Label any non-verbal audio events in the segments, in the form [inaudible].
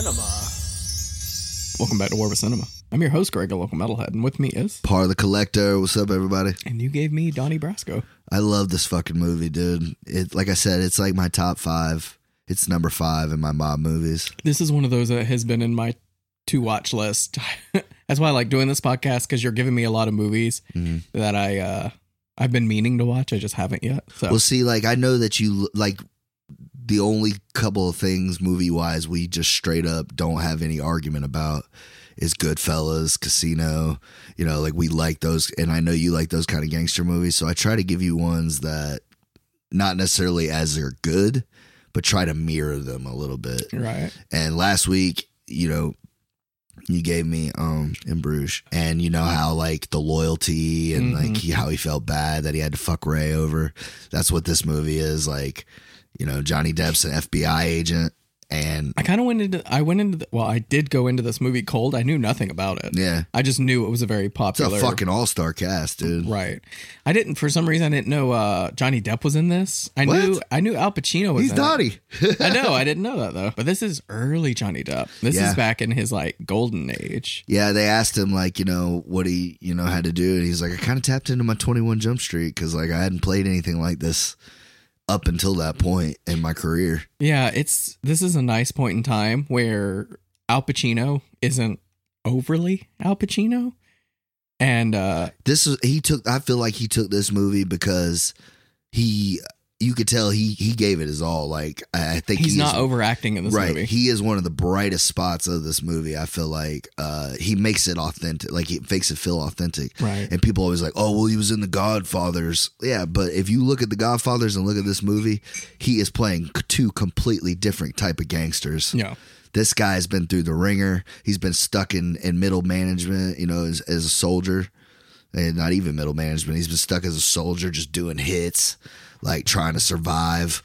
Cinema. Welcome back to War with Cinema. I'm your host, Greg, a local metalhead, and with me is. Par the Collector. What's up, everybody? And you gave me Donnie Brasco. I love this fucking movie, dude. It, like I said, it's like my top five. It's number five in my mob movies. This is one of those that has been in my to watch list. [laughs] That's why I like doing this podcast because you're giving me a lot of movies Mhm. that I uh I've been meaning to watch. I just haven't yet. So Well, see, like I know that you like the only couple of things movie wise we just straight up don't have any argument about is Goodfellas, Casino. You know, like we like those, and I know you like those kind of gangster movies. So I try to give you ones that not necessarily as they're good, but try to mirror them a little bit. right. And last week, you know, you gave me um in Bruges, and you know how like the loyalty and like he, how he felt bad that he had to fuck Ray over. That's what this movie is like. You know, Johnny Depp's an FBI agent, and I kind of went into I went into the, well, I did go into this movie cold. I knew nothing about it. yeah, I just knew it was a very popular it's a fucking all star cast, dude. Right. I didn't for some reason I didn't know uh Johnny Depp was in this. I What? knew I knew Al Pacino was He's naughty. I [laughs] know, I didn't know that though. But this is early Johnny Depp. This Yeah. is back in his like golden age. Yeah, they asked him like, you know, what he, you know, had to do, and he's like, I kind of tapped into my Twenty One Jump Street because like I hadn't played anything like this up until that point in my career. Yeah, it's this is a nice point in time where Al Pacino isn't overly Al Pacino. And uh this is he took i feel like he took this movie because he you could tell he he gave it his all like i think he's he not is, overacting in this right movie. he is one of the brightest spots of this movie i feel like uh he makes it authentic like he makes it feel authentic right. and people always like oh well he was in the godfathers yeah but if you look at the godfathers and look at this movie he is playing two completely different type of gangsters Yeah. this guy's been through the ringer. He's been stuck in, in middle management, you know, as, as a soldier. And not even middle management. He's been stuck as a soldier, just doing hits, like trying to survive,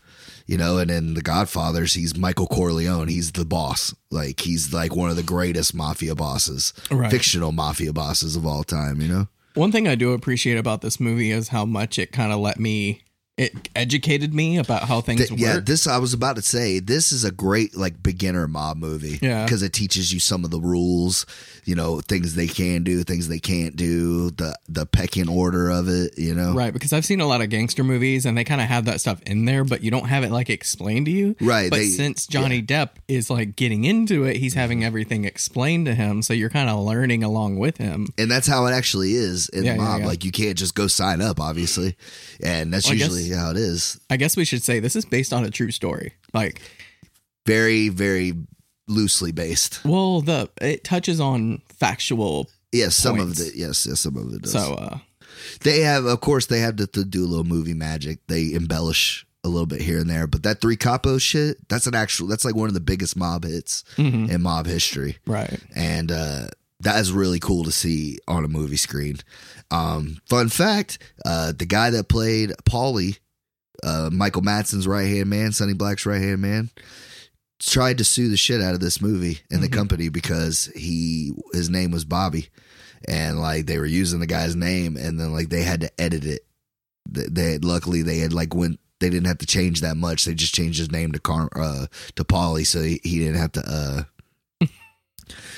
you know. And in The Godfathers, he's Michael Corleone. He's the boss. Like, he's like one of the greatest mafia bosses, Right. fictional mafia bosses of all time, you know? One thing I do appreciate about this movie is how much it kind of let me it educated me about how things Th- yeah, work. this I was about to say. This is a great like beginner mob movie. Yeah. because it teaches you some of the rules. You know, things they can do, things they can't do, the the pecking order of it. You know, Right, because I've seen a lot of gangster movies and they kind of have that stuff in there, but you don't have it like explained to you. Right, But they- since Johnny Depp is like getting into it, he's having Mm-hmm. everything explained to him, so you're kind of learning along with him. and that's how it actually is in Yeah, the yeah, mob. yeah. Like you can't just go sign up, obviously, and that's Well, I guess- how it is. I guess we should say this is based on a true story. Like, Very, very loosely based. well, the it touches on factual. Yes, some Points. of it. Yes, yes, some of it does. So, uh, They have, of course, they have do a little movie magic. They embellish a little bit here and there, but that three capo shit, that's an actual, that's like one of the biggest mob hits mhm, in mob history, right. and uh, that is really cool to see on a movie screen. Um, fun fact: uh, the guy that played Paulie, uh, Michael Madsen's right hand man, Sonny Black's right hand man, tried to sue the shit out of this movie and the Mhm. company because he his name was Bobby, and like they were using the guy's name, and then like they had to edit it. They, they luckily they had like went. They didn't have to change that much. They just changed his name to Car uh, to Paulie, so he, he didn't have to. uh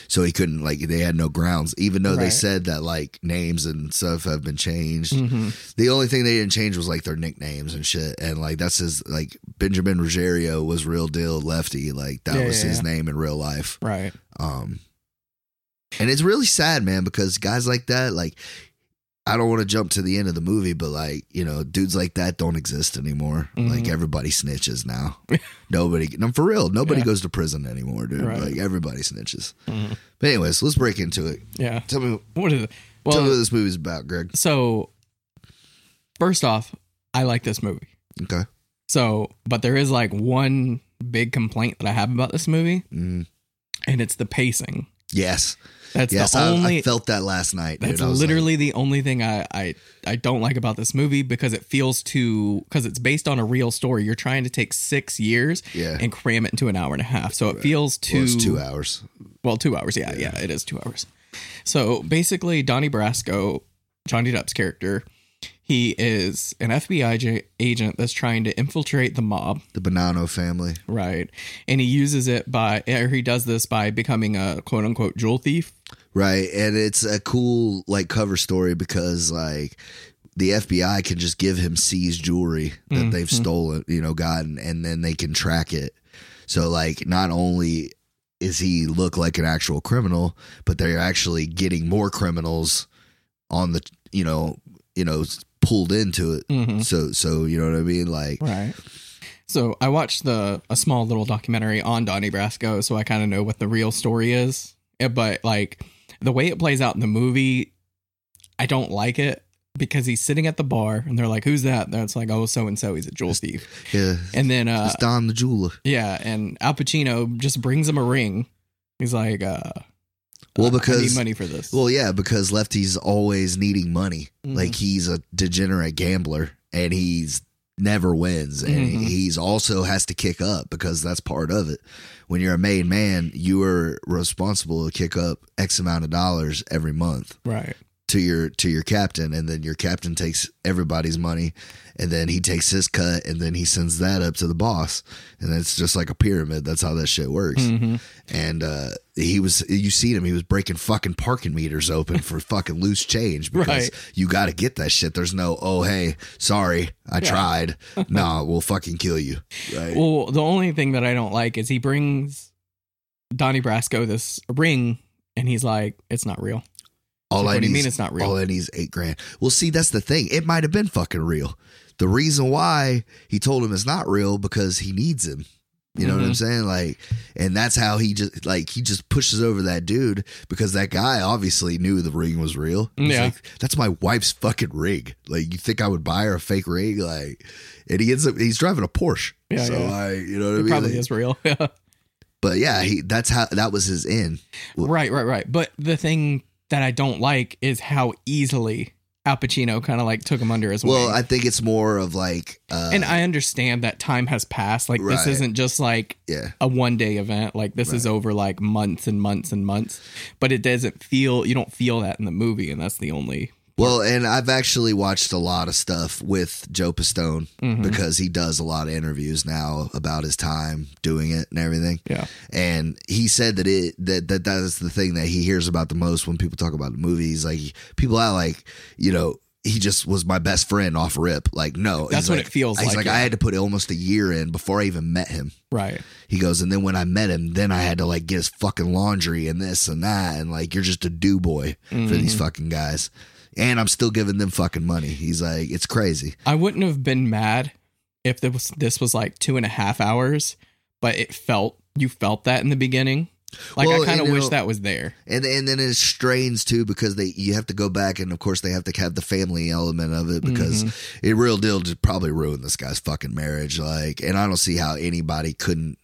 So he couldn't like they had no grounds, even though they said that like names and stuff have been changed. hmm The only thing they didn't change was like their nicknames and shit. And like that's his like Benjamin Ruggiero was real deal lefty. Like that Yeah, was yeah, his yeah. name in real life. Right. Um and it's really sad, man, because guys like that, like I don't want to jump to the end of the movie, but like, you know, dudes like that don't exist anymore. Mhm. Like everybody snitches now. [laughs] nobody no for real, nobody Yeah. goes to prison anymore, dude. Right. Like everybody snitches. Mhm. But anyways, let's break into it. Yeah. Tell me What is it? tell me what Well, this movie's about, Greg. so first off, I like this movie. Okay. So, but there is like one big complaint that I have about this movie, Mm. and it's the pacing. Yes. That's yes, the I, only. I felt that last night. that's dude. I like, literally the only thing I, I I don't like about this movie because it feels too because it's based on a real story. You're trying to take six years yeah. and cram it into an hour and a half, so it Right. feels Well, too it's two hours. well two hours. Yeah, Yeah. yeah, it is two hours. So basically, Donnie Brasco, Johnny Depp's character, he is an FBI agent that's trying to infiltrate the mob, The Bonanno family. right? And he uses it by, or he does this by becoming a quote unquote jewel thief. Right. And it's a cool like cover story because like the FBI can just give him seized jewelry that mm-hmm. they've stolen, you know, gotten, and then they can track it. So like not only is he look like an actual criminal, but they're actually getting more criminals on the you know, you know, pulled into it. Mhm. So so you know what I mean? Like Right. So I watched the a small little documentary on Donnie Brasco, so I kind of know what the real story is. Eh, But like the way it plays out in the movie, I don't like it because he's sitting at the bar and they're like, "Who's that?" That's like, "Oh, so and so. He's a jewel thief." yeah. And then uh It's Don the jeweler. yeah, and Al Pacino just brings him a ring. He's like, uh, Well, I need because money for this. Well, yeah, because Lefty's always needing money. Mhm. Like he's a degenerate gambler and he's never wins and Mhm. he's also has to kick up because that's part of it. When you're a made man, you are responsible to kick up X amount of dollars every month right. to your to your captain and then your captain takes everybody's money and then he takes his cut and then he sends that up to the boss. And it's just like a pyramid. That's how that shit works. Hmm and uh he was you seen him. He was breaking fucking parking meters open for fucking loose change because Right. you got to get that shit. There's no oh hey sorry i Yeah. tried. [laughs] Nah we'll fucking kill you. Right. Well, the only thing that I don't like is he brings Donnie Brasco this ring, and he's like, "It's not real." all Like, i what do you mean it's not real? all i need is eight grand. Well see that's the thing. It might have been fucking real the reason why he told him it's not real because he needs him you know what I'm Mhm. saying? Like, and that's how he just like he just pushes over that dude because that guy obviously knew the ring was real. He's Yeah. like, that's my wife's fucking ring. Like, you think I would buy her a fake ring? Like, and he ends up he's driving a Porsche. Yeah, so yeah. I, you know what I It mean? probably Like, is real. [laughs] Yeah. But yeah, he that's how that was his in. right, right, right. But the thing that I don't like is how easily Al Pacino kind of like took him under his Well, wing. I think it's more of like, uh, and I understand that time has passed. Like this isn't just like yeah, a one day event. Like this is over like months and months and months. But it doesn't feel you don't feel that in the movie, and that's the only Well, and I've actually watched a lot of stuff with Joe Pistone Mhm. because he does a lot of interviews now about his time doing it and everything. yeah. And he said that it that that that is the thing that he hears about the most when people talk about the movies. Like people are like, you know, he just was my best friend off rip. Like, no, That's what like- it feels He's like, like, yeah. I had to put almost a year in before I even met him. Right. He goes, and then when I met him, then I had to like get his fucking laundry and this and that, and like you're just a do boy for these Mhm. fucking guys. And I'm still giving them fucking money. He's like, it's crazy. I wouldn't have been mad if there was this was like two and a half hours, but it felt you felt that in the beginning. Like Well, I kind of wish know- that was there. And and then it strains too because they you have to go back and of course they have to have the family element of it because Mhm. it real deal just probably ruined this guy's fucking marriage. Like, and I don't see how anybody couldn't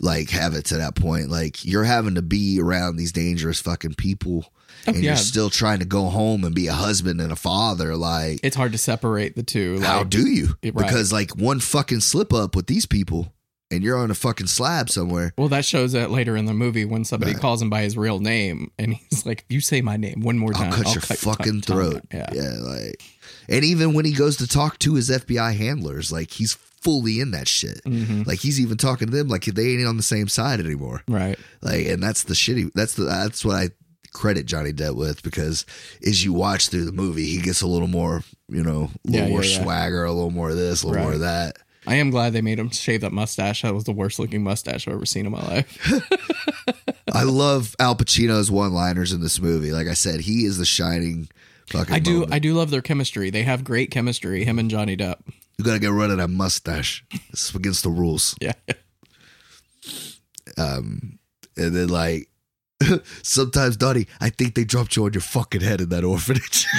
like have it to that point. Like, you're having to be around these dangerous fucking people, Oh, and yeah. you're still trying to go home and be a husband and a father. Like, It's hard to separate the two. how like- do you? Right. Because like one fucking slip up with these people, and you're on a fucking slab somewhere. Well, that shows that later in the movie when somebody Right. calls him by his real name, and he's like, "If you say my name one more time, I'll cut your cut fucking tongue throat. out." Yeah. yeah, like, and even when he goes to talk to his FBI handlers, like he's fully in that shit. hmm Like he's even talking to them like they ain't on the same side anymore. Right. Like, and that's the shitty. That's the that's what I credit Johnny Depp with because as you watch through the movie, he gets a little more, you know, a little Yeah, more yeah, swagger, a little more of this, a little more of that. I am glad they made him shave that mustache. That was the worst looking mustache I've ever seen in my life. [laughs] [laughs] I love Al Pacino's one-liners in this movie. Like I said, he is the shining fucking. I do. moment. I do love their chemistry. They have great chemistry. Him and Johnny Depp. you gotta get rid of that mustache. It's against the rules. Yeah. Um, and then like. [laughs] Sometimes, Donnie, I think they dropped you on your fucking head in that orphanage. [laughs]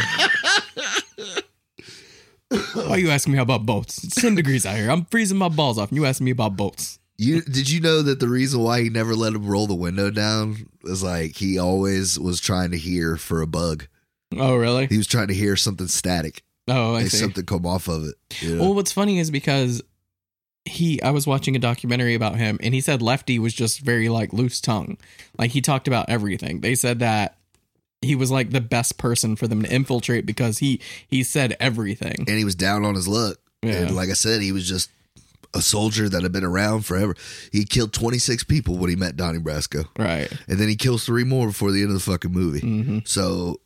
Why are you asking me about boats? It's 10 degrees out here. I'm freezing my balls off. And you asking me about boats. You did you know that the reason why he never let him roll the window down was like he always was trying to hear for a bug. Oh, really? He was trying to hear something static, Oh, I like see. something come off of it. you know? Well, what's funny is because he, I was watching a documentary about him, and he said Lefty was just very like loose tongue. Like he talked about everything. They said that he was like the best person for them to infiltrate because he he said everything. and he was down on his luck. Yeah. And like I said, he was just a soldier that had been around forever. He killed 26 people when he met Donnie Brasco. Right. And then he kills three more before the end of the fucking movie. hmm So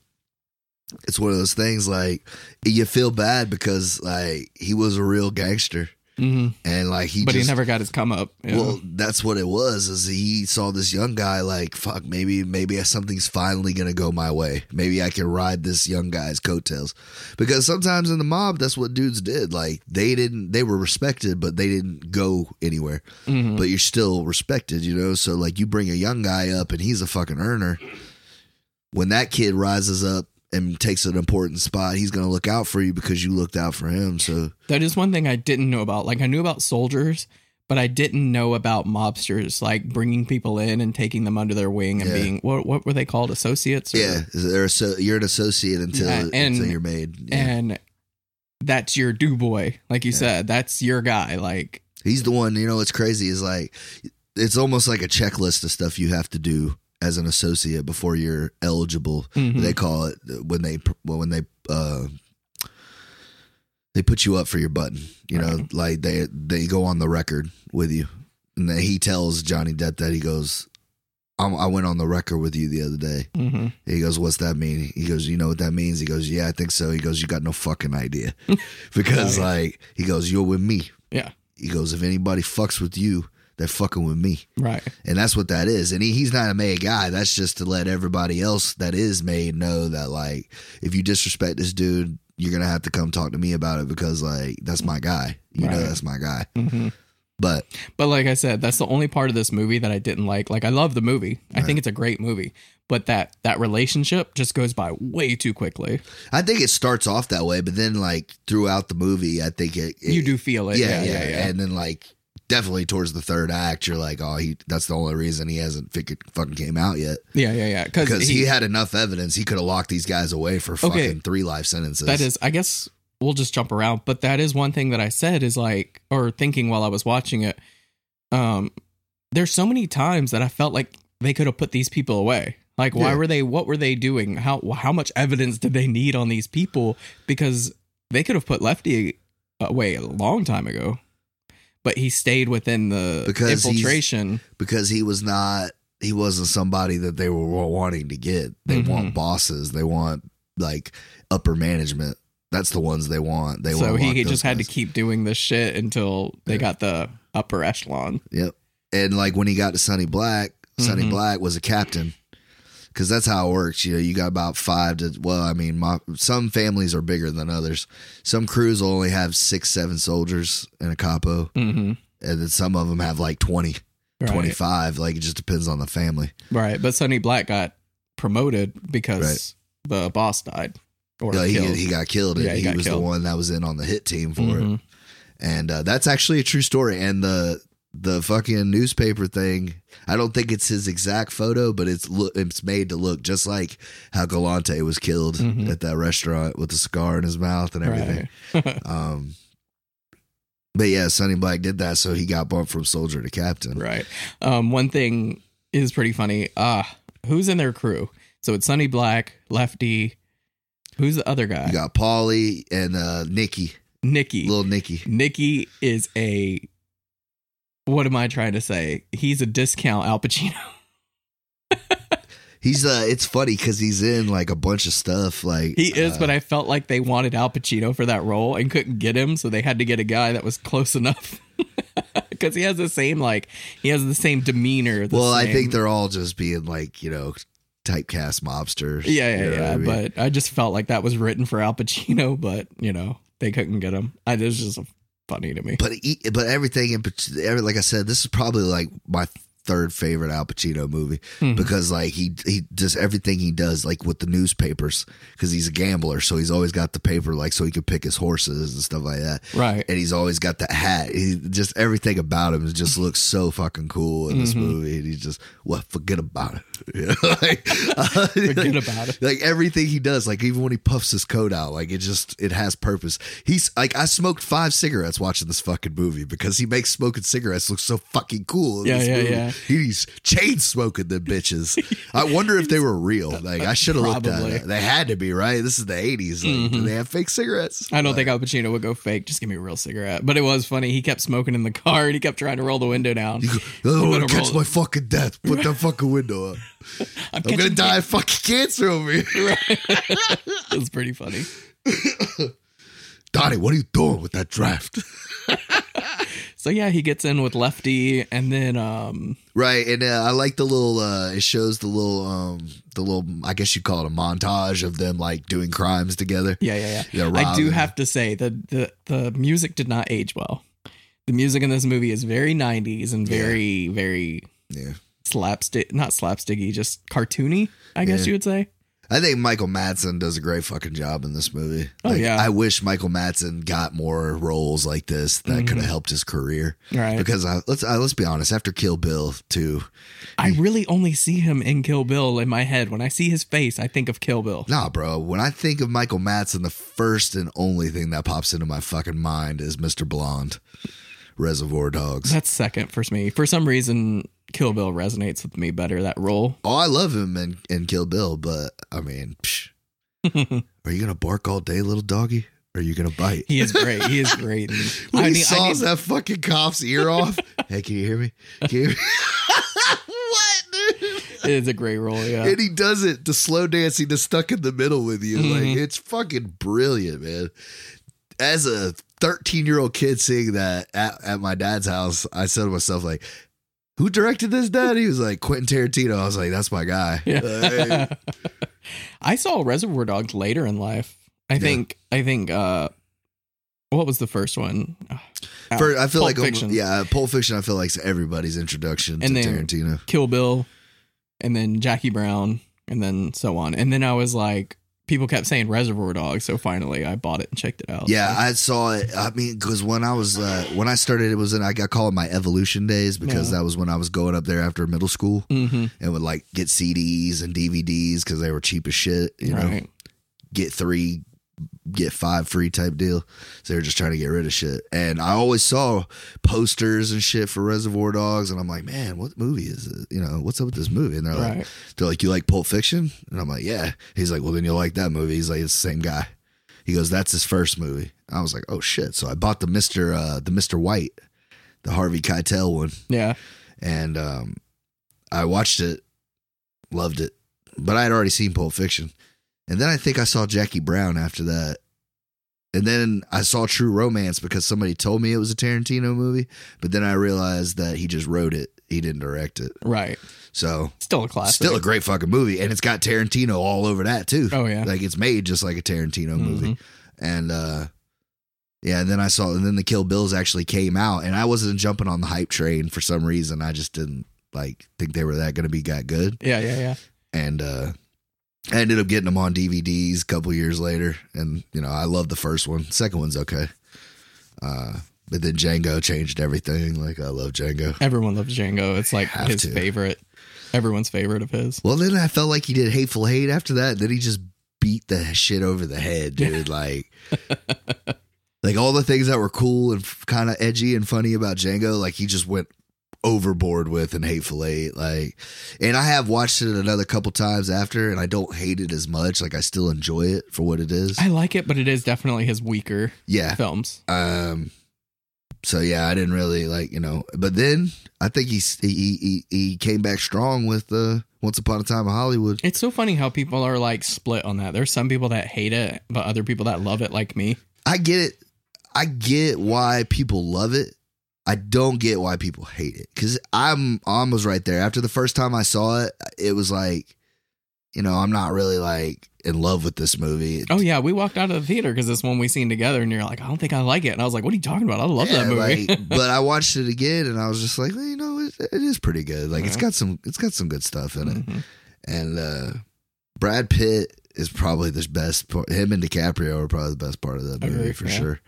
it's one of those things like you feel bad because like he was a real gangster hmm and like he But just he never got his come up. know? well that's what it was is he saw this young guy like fuck maybe maybe something's finally gonna go my way maybe i can ride this young guy's coattails because sometimes in the mob that's what dudes did like they didn't they were respected but they didn't go anywhere Mhm. but you're still respected you know so like you bring a young guy up and he's a fucking earner when that kid rises up and takes an important spot he's gonna look out for you because you looked out for him so That is one thing I didn't know about. Like I knew about soldiers, but I didn't know about mobsters, like bringing people in and taking them under their wing and Yeah. being what what were they called? Associates? or- yeah they're so you're an associate until, Yeah, and- until you're made Yeah. And that's your do boy, like you said. That's your guy. Like He's the one, you know, what's crazy is like, it's almost like a checklist of stuff you have to do as an associate before you're eligible. mhm. They call it when they, well, when they, uh, they put you up for your button, you know, Right. like they, they go on the record with you. And then he tells Johnny Depp that he goes, I'm, went on the record with you the other day. Mhm. He goes, "What's that mean?" He goes, "You know what that means?" He goes, "Yeah, I think so." He goes, "You got no fucking idea," [laughs] because Right. like he goes, "You're with me." Yeah. He goes, "If anybody fucks with you, they're fucking with me," right. and that's what that is. And he, he's not a made guy. That's just to let everybody else that is made know that like if you disrespect this dude, you're gonna have to come talk to me about it because like that's my guy. You know, that's my guy. hmm But But like I said, that's the only part of this movie that I didn't like. Like I love the movie. I think it's a great movie. But that that relationship just goes by way too quickly. I think it starts off that way, but then like throughout the movie, I think it, it you do feel it. yeah yeah, yeah, And then like definitely towards the third act, you're like, oh, he that's the only reason he hasn't figured, fucking came out yet yeah, yeah, yeah. because he, he, had enough evidence. He could have locked these guys away for fucking Okay. three life sentences. that is, I guess we'll just jump around. But that is one thing that I said is like, or thinking while I was watching it. Um, there's so many times that I felt like they could have put these people away. Like, why Yeah. were they? What were they doing? How how much evidence did they need on these people? Because they could have put Lefty away a long time ago, but he stayed within the Because infiltration. because he was not. He wasn't somebody that they were wanting to get. They Mhm. want bosses. They want like upper management. That's the ones they want. They so want. he just had to keep doing this shit until they Yeah. got the upper echelon. Yep. And like when he got to Sonny Black, Sonny Mhm. Black was a captain. Cause that's how it works. You know, you got about five to, well, I mean, my, some families are bigger than others. Some crews will only have six, seven soldiers in a capo. Mm-hmm. And then some of them have like 20, Right. 25. Like it just depends on the family. Right, but Sonny Black got promoted because the boss died or Yeah, killed. he, he got killed. And Yeah, he he, was killed. the one that was in on the hit team for it. Mhm. and uh, that's actually a true story. And the the fucking newspaper thing, I don't think it's his exact photo, but it's it's made to look just like how Galante was killed Mhm. at that restaurant with the scar in his mouth and everything. Right. [laughs] Um, but yeah, Sonny Black did that, so he got bumped from soldier to captain. right. Um, one thing is pretty funny. Uh who's in their crew? So it's Sonny Black, Lefty. Who's the other guy? You got Paulie and uh, Nikki, Nikki. little Nikki. Nikki is a. What am I trying to say? He's a discount Al Pacino. [laughs] He's uh, it's funny because he's in like a bunch of stuff. Like He is, uh, but I felt like they wanted Al Pacino for that role and couldn't get him, so they had to get a guy that was close enough. [laughs] Because he has the same like he has the same demeanor. the well, I think they're all just being like you know typecast mobsters. yeah, yeah, You know yeah. I mean? But I just felt like that was written for Al Pacino, but you know they couldn't get him. I, was just funny to me. but but everything in like I said, this is probably like my third favorite Al Pacino movie Mhm. because like he he does everything he does like with the newspapers because he's a gambler, so he's always got the paper like so he can pick his horses and stuff like that. right. And he's always got the hat. He just everything about him just looks so fucking cool in this Mhm. movie. And he's just what forget about it. [laughs] You know, like, uh, [laughs] Forget about it. like everything he does, like even when he puffs his coat out, like it just it has purpose. He's like I smoked five cigarettes watching this fucking movie because he makes smoking cigarettes look so fucking cool. In Yeah, this yeah, movie. yeah. He's chain smoking the bitches. I wonder if they were real. Like I should have looked at it. They had to be right. This is the eighties. Like, Do Mhm. they have fake cigarettes? I don't Like, think Al Pacino would go fake. Just give me a real cigarette. But it was funny. He kept smoking in the car and he kept trying to roll the window down. Go, I don't want to catch my it." fucking death. Put that fucking window up. [laughs] I'm, I'm gonna die of fucking cancer over here. [laughs] It was [laughs] pretty funny. Donnie, what are you doing with that draft? So yeah, he gets in with Lefty, and then um, Right, and uh, I like the little. uh It shows the little, um the little. I guess you call it a montage of them like doing crimes together. yeah, yeah, Yeah, yeah. I do have to say that the the music did not age well. The music in this movie is very '90s and Yeah. very, very Yeah, slapstick, not slapsticky, just cartoony. I guess Yeah. you would say. I think Michael Madsen does a great fucking job in this movie. Oh, Like, yeah. I wish Michael Madsen got more roles like this that could have helped his career. Right. Because I, let's uh, let's be honest, after Kill Bill too, I really only see him in Kill Bill in my head. When I see his face, I think of Kill Bill. Nah, bro. When I think of Michael Madsen, the first and only thing that pops into my fucking mind is Mr. Blonde, Reservoir Dogs. That's second for me. For some reason, Kill Bill resonates with me better. That role. Oh, I love him in, in Kill Bill, but I mean, psh, [laughs] are you gonna bark all day, little doggy? Or are you gonna bite? he is great. He is [laughs] great. when I he need- I saws need- that fucking cop's ear off. [laughs] hey, can you hear me? Can you hear me? what, dude? It is a great role. Yeah. And he does it to slow dancing to stuck in the middle with you. Like Mhm. it's fucking brilliant, man. As a 13 year old kid seeing that at, at my dad's house, I said to myself, like, who directed this, dad? He was like, Quentin Tarantino. I was like, that's my guy. Yeah. Like, [laughs] I saw Reservoir Dogs later in life. I Yeah. think. I think. uh What was the first one? Uh, For, I feel Pulp like, Fiction. yeah, Pulp Fiction, I feel like everybody's introduction And to then- Tarantino. Kill Bill, and then Jackie Brown, and then so on. And then I was like, people kept saying Reservoir Dogs, so finally I bought it and checked it out. Yeah, I saw it. I mean, because when I was uh, when I started, it was in I got called my evolution days because Yeah. that was when I was going up there after middle school hmm and would like get CDs and DVDs because they were cheap as shit. You know, get three, get five free type deal. So they were just trying to get rid of shit. And I always saw posters and shit for Reservoir Dogs, and I'm like, man, what movie is it? You know, what's up with this movie? And they're like, they're like, you like Pulp Fiction? And I'm like, yeah. He's like, well, then you'll like that movie. He's like, it's the same guy. He goes, that's his first movie. I was like, oh shit. So I bought the Mister, uh, the Mister White, the Harvey Keitel one, Yeah. and um, I watched it, loved it, but I had already seen Pulp Fiction, and then I think I saw Jackie Brown after that. And then I saw True Romance because somebody told me it was a Tarantino movie, but then I realized that he just wrote it. He didn't direct it. Right. So Still a classic. Still a great fucking movie, and it's got Tarantino all over that too. Oh yeah. Like it's made just like a Tarantino Mhm. movie, and uh yeah. And then I saw, and then the Kill Bills actually came out, and I wasn't jumping on the hype train for some reason. I just didn't like think they were that going to be that good, Yeah. Yeah. Yeah. and uh I ended up getting them on DVDs a couple years later, and you know I love the first one. Second one's okay, uh, but then Django changed everything. Like I love Django. Everyone loves Django. It's like Have his to. favorite. Everyone's favorite of his. Well, then I felt like he did Hateful Eight after that. Then he just beat the shit over the head, dude. like, [laughs] like all the things that were cool and kind of edgy and funny about Django, like he just went overboard with in Hateful Eight. Like, and I have watched it another couple times after, and I don't hate it as much. Like, I still enjoy it for what it is. I like it, but it is definitely his weaker yeah. films. Um. So yeah, I didn't really like you know, but then I think he's he he he came back strong with uh, Once Upon a Time in Hollywood. It's so funny how people are like split on that. There's some people that hate it, but other people that love it, like me. I get it. I get why people love it. I don't get why people hate it because I'm almost right there. After the first time I saw it, it was like, you know, I'm not really like in love with this movie. Oh yeah, we walked out of the theater because this one we seen together, and you're like, I don't think I like it, and I was like, What are you talking about? I love Yeah, that movie. like, [laughs] but I watched it again and I was just like, well, you know, it, it is pretty good. Like it's got some, it's got some good stuff in it. Mhm. And uh Brad Pitt is probably the best part. Him and DiCaprio are probably the best part of that movie Agree, for yeah. sure.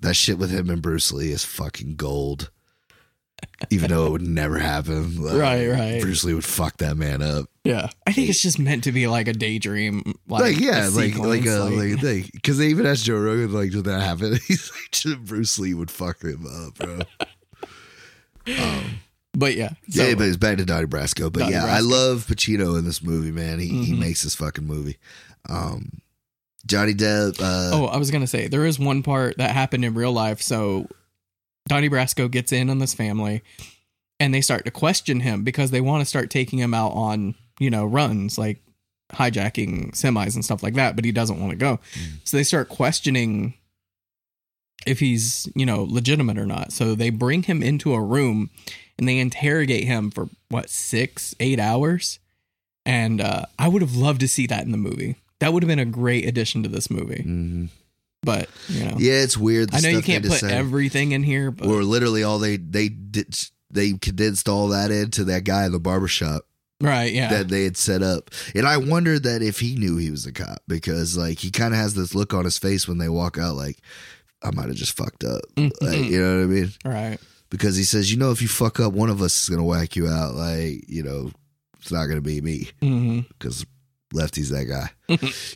That shit with him and Bruce Lee is fucking gold. Even though it would never happen. [laughs] Like, Right, right. Bruce Lee would fuck that man up. Yeah, I think it's just meant to be like a daydream, like, Like, yeah, a like like a like thing. Because they even asked Joe Rogan like, did that happen? [laughs] He's like, Bruce Lee would fuck him up, bro. [laughs] um, but yeah. So, yeah, but it's back to Donnie Brasco. But Donnie yeah, I love Pacino in this movie, man. He he Mhm. makes this fucking movie. Um, Johnny Depp. Uh, oh, I was gonna say there is one part that happened in real life. So Donnie Brasco gets in on this family, and they start to question him because they want to start taking him out on you know runs like hijacking semis and stuff like that. But he doesn't want to go, so they start questioning if he's you know legitimate or not. So they bring him into a room and they interrogate him for what six, eight hours. And uh, I would have loved to see that in the movie. That would have been a great addition to this movie. mhm. But you know, Yeah, it's weird. the I know you can't put decided- everything in here, but or literally all they they did they condensed all that into that guy in the barbershop. Right, yeah, that they had set up. And i wondered that if he knew he was a cop because like he kind of has this look on his face when they walk out like i might have just fucked up. Mhm. like you know what i mean? Right, because he says you know if you fuck up one of us is gonna whack you out. Like you know it's not gonna be me. Hmm because lefty's that guy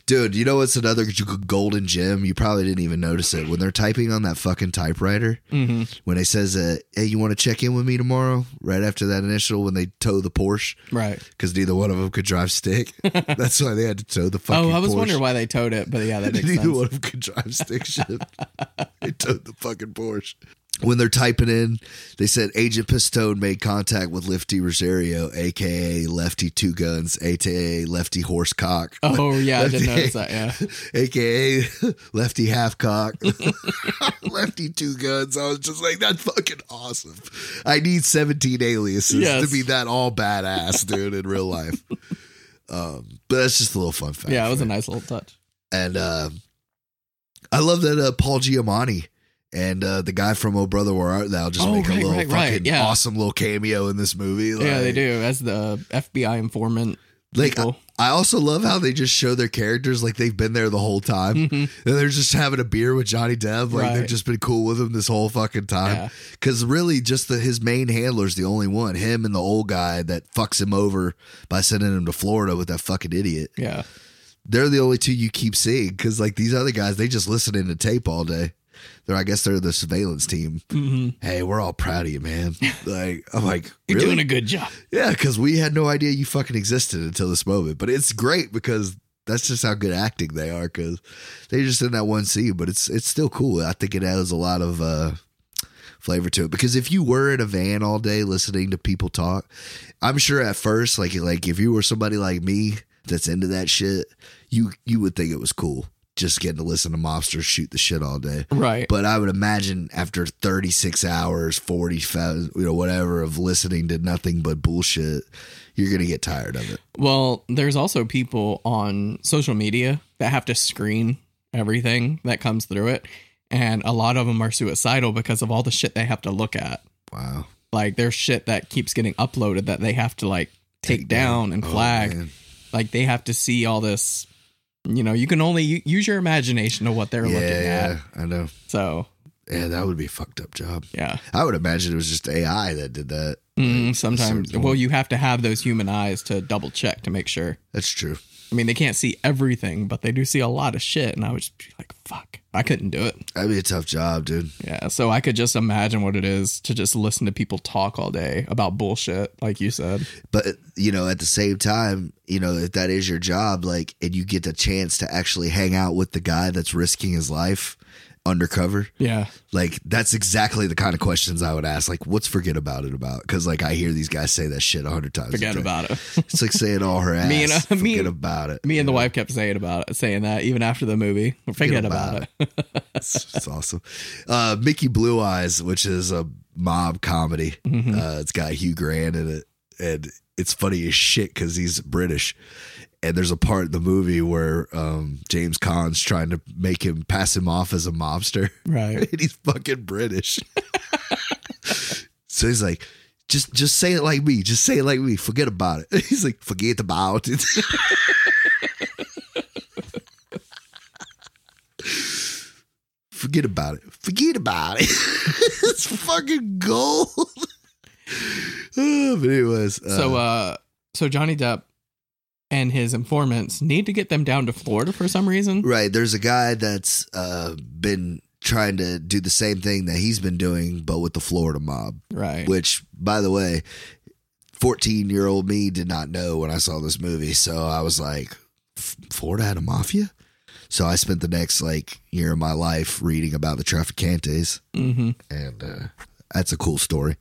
dude you know what's another golden gem you probably didn't even notice it when they're typing on that fucking typewriter hmm when they says uh, hey you want to check in with me tomorrow right after that initial when they tow the porsche right. because neither one of them could drive stick [laughs] that's why they had to tow the fucking Oh, I was porsche. wondering why they towed it, but yeah, that [laughs] makes sense. neither sense. one of them could drive stick shift [laughs] they towed the fucking porsche when they're typing in they said agent pistone made contact with lefty Ruggiero aka lefty two guns aka lefty horse cock Oh yeah, I didn't notice that. Yeah, [laughs] aka lefty half cock, [laughs] lefty two guns. I was just like, that's fucking awesome. I need 17 aliases Yes. to be that all badass, dude, in real life. Um, but that's just a little fun fact. yeah, it was for a nice little touch. And uh, I love that uh, Paul Giamatti and uh, the guy from Oh Brother Where Art Thou just Oh, make a little right, fucking right, yeah. awesome little cameo in this movie. yeah, they do as the FBI informant. Like, people. I also love how they just show their characters like they've been there the whole time. Mhm. And they're just having a beer with Johnny Depp. Like they've just been cool with him this whole fucking time. Yeah. Because really, just the, his main handler's the only one. Him and the old guy that fucks him over by sending him to Florida with that fucking idiot. Yeah, They're the only two you keep seeing. Because like these other guys, they just listen to tape all day. They're, I guess they're the surveillance team. hmm Hey, we're all proud of you, man. Like I'm like, [laughs] you're really? doing a good job. Yeah, because we had no idea you fucking existed until this moment. But it's great because that's just how good acting they are. Because they just in that one scene, but it's it's still cool. I think it has a lot of uh, flavor to it. Because if you were in a van all day listening to people talk, I'm sure at first, like like if you were somebody like me that's into that shit, you you would think it was cool just getting to listen to mobsters shoot the shit all day. Right. But I would imagine after 36 hours, 45, you know, whatever of listening to nothing but bullshit, you're going to get tired of it. Well, there's also people on social media that have to screen everything that comes through it. And a lot of them are suicidal because of all the shit they have to look at. Wow. Like there's shit that keeps getting uploaded that they have to like take, down, and Oh, flag. man. like they have to see all this. You know, you can only use your imagination of what they're yeah, looking at. yeah. I know. So, Yeah, that would be a fucked up job. yeah. I would imagine it was just AI that did that. Mm, sometimes, well, you have to have those human eyes to double check to make sure. That's true. I mean, they can't see everything, but they do see a lot of shit. And I was just like, fuck, I couldn't do it. That'd be a tough job, dude. Yeah. So I could just imagine what it is to just listen to people talk all day about bullshit, like you said. But, you know, at the same time, you know, if that is your job, like, and you get the chance to actually hang out with the guy that's risking his life undercover, Yeah. like that's exactly the kind of questions I would ask. Like, what's forget about it about? Because like I hear these guys say that shit a hundred times. Forget about it. It's like saying all her ass. [laughs] Me and, uh, forget me- about it. Me and the wife kept saying about it, saying that even after the movie. Forget, about, about it. It's, it's awesome. Uh, Mickey Blue Eyes, which is a mob comedy. Mhm. Uh, it's got Hugh Grant in it, and it's funny as shit because he's British. And there's a part in the movie where um, James Caan's trying to make him pass him off as a mobster, [laughs] Right. and he's fucking British. [laughs] so he's like, just just say it like me. Just say it like me. Forget about it. [laughs] He's like, forget about it. Forget about it. Forget about it. it's fucking gold. [sighs] But anyways, uh, So, uh, so Johnny Depp and his informants need to get them down to Florida for some reason. right, there's a guy that's uh, been trying to do the same thing that he's been doing, but with the Florida mob. Right. Which, by the way, 14 year old me did not know when I saw this movie. So I was like, Florida had a mafia? So I spent the next like year of my life reading about the Traficantes, hmm and uh, that's a cool story.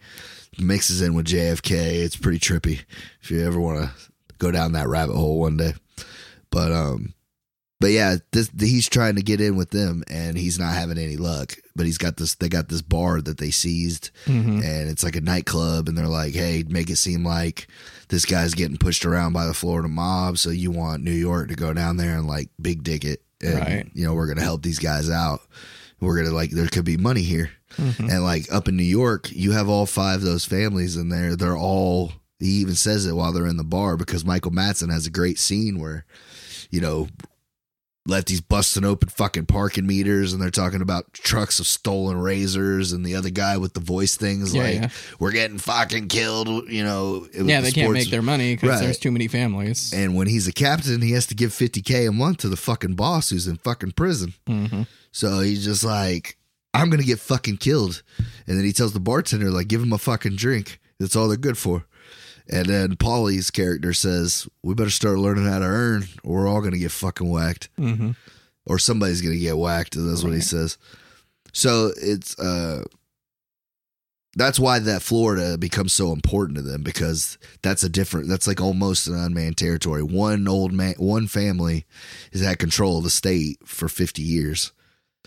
Mixes in with JFK. It's pretty trippy if you ever want to go down that rabbit hole one day. But um, but yeah, this he's trying to get in with them, and he's not having any luck. But he's got this. They got this bar that they seized, hmm and it's like a nightclub and they're like hey make it seem like this guy's getting pushed around by the florida mob so you want new york to go down there and like big dig it and Right. you know we're gonna help these guys out we're gonna like there could be money here hmm and like up in new york you have all five of those families in there they're all he even says it while they're in the bar because michael Madsen has a great scene where you know lefties busting open fucking parking meters and they're talking about trucks of stolen razors and the other guy with the voice things Yeah, like yeah. we're getting fucking killed you know Yeah, the they can't make their money because Right. there's too many families. and when he's a captain he has to give 50k a month to the fucking boss who's in fucking prison hmm so he's just like i'm gonna get fucking killed and then he tells the bartender like give him a fucking drink that's all they're good for and then Paulie's character says, "We better start learning how to earn, or we're all gonna get fucking whacked." hmm or somebody's gonna get whacked. And That's what he says. So it's uh that's why that Florida becomes so important to them because that's a different that's like almost an unmanned territory. One old man one family has had control of the state for fifty years.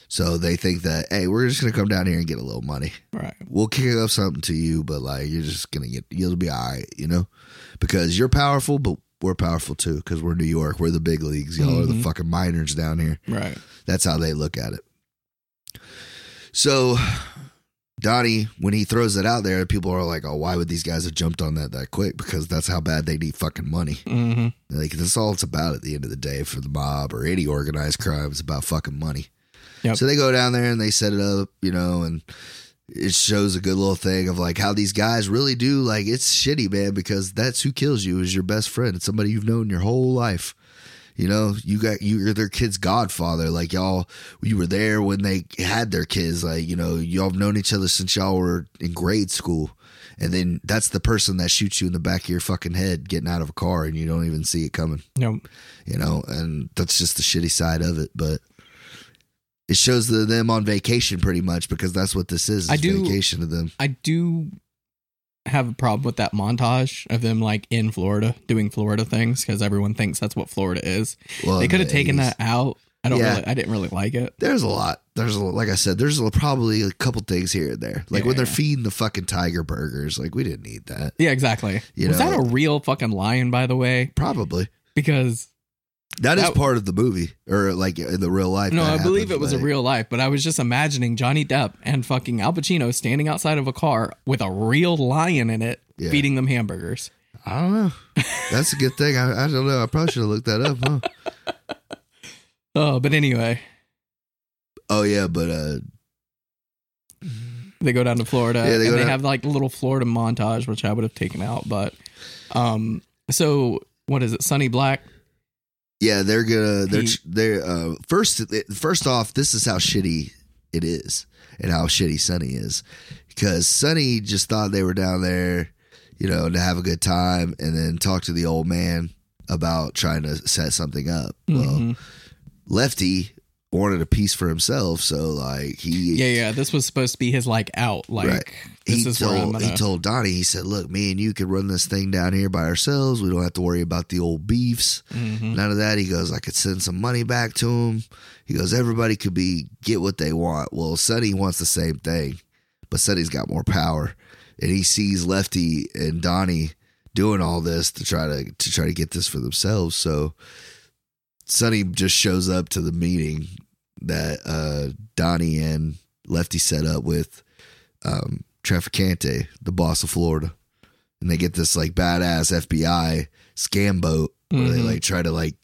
So they think that, hey, we're just gonna come down here and get a little money. Right. We'll kick up something to you, but like you're just gonna get you'll be all right, you know? Because you're powerful, but we're powerful too, because we're New York. We're the big leagues. Y'all are the Mhm. fucking minors down here. Right. That's how they look at it. So Donnie, when he throws it out there, people are like, "Oh, why would these guys have jumped on that that quick?" Because that's how bad they need fucking money. hmm Like that's all it's about at the end of the day for the mob or any organized crime. It's about fucking money. Yep. So they go down there and they set it up, you know, and it shows a good little thing of like how these guys really do like it's shitty, man, because that's who kills you is your best friend. It's somebody you've known your whole life. You know, you got you're their kid's godfather. Like y'all, you were there when they had their kids. Like you know, y'all have known each other since y'all were in grade school, and then that's the person that shoots you in the back of your fucking head getting out of a car, and you don't even see it coming. No. You know, and that's just the shitty side of it. But it shows the, them on vacation pretty much because that's what this is. I do- vacation to them. I do have a problem with that montage of them like in Florida doing Florida things because everyone thinks that's what Florida is. Well, they could have taken 80s. that out. I don't Yeah. really. I didn't really like it. There's a lot. There's a, like I said, there's a, probably a couple things here and there. Like Yeah, when they're yeah. feeding the fucking tiger burgers, like we didn't need that. Yeah, exactly. You was know- that a real fucking lion, by the way? Probably Because that is That- part of the movie or like in the real life. no, I believe it was a real life, but I was just imagining Johnny Depp and fucking Al Pacino standing outside of a car with a real lion in it, Yeah. feeding them hamburgers. I don't know. That's a good thing. I, I don't know. I probably should have looked that up. Huh? Oh, [laughs] but anyway, Oh yeah, but uh, they go down to Florida Yeah, they and they down- have like a little Florida montage, which I would have taken out. But um, so what is it? Sonny Black. Yeah, they're gonna they're He- they're uh first first off, this is how shitty it is and how shitty Sonny is. Because Sonny just thought they were down there, you know, to have a good time and then talk to the old man about trying to set something up. Well, Mhm. Lefty wanted a piece for himself, so like he yeah, yeah. This was supposed to be his like out. Like Right. this he told gonna. he told Donnie, he said, Look, me and you could run this thing down here by ourselves. We don't have to worry about the old beefs. Mhm. None of that. He goes, I could send some money back to him. He goes, everybody could be get what they want. Well, Sonny wants the same thing, but Sonny's got more power, and he sees Lefty and Donnie doing all this to try to to try to get this for themselves. So Sonny just shows up to the meeting that uh, Donnie and Lefty set up with um, Traficante, the boss of Florida, and they get this like badass FBI scam boat where they Mhm. like try to like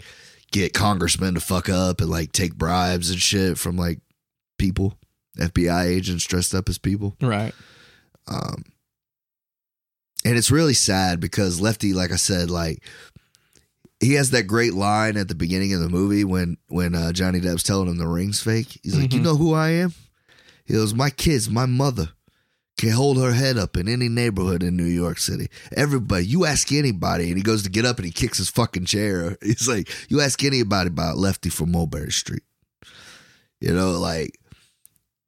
get congressmen to fuck up and like take bribes and shit from like people, FBI agents dressed up as people. right. Um, and it's really sad because Lefty, like I said, like he has that great line at the beginning of the movie when when uh, Johnny Depp's telling him the ring's fake. He's like, "You Mhm. know who I am?" He goes, My kids, my mother can hold her head up in any neighborhood in New York City. Everybody, you ask anybody, and he goes to get up and he kicks his fucking chair. [laughs] He's like, You ask anybody about Lefty from Mulberry Street. You know, like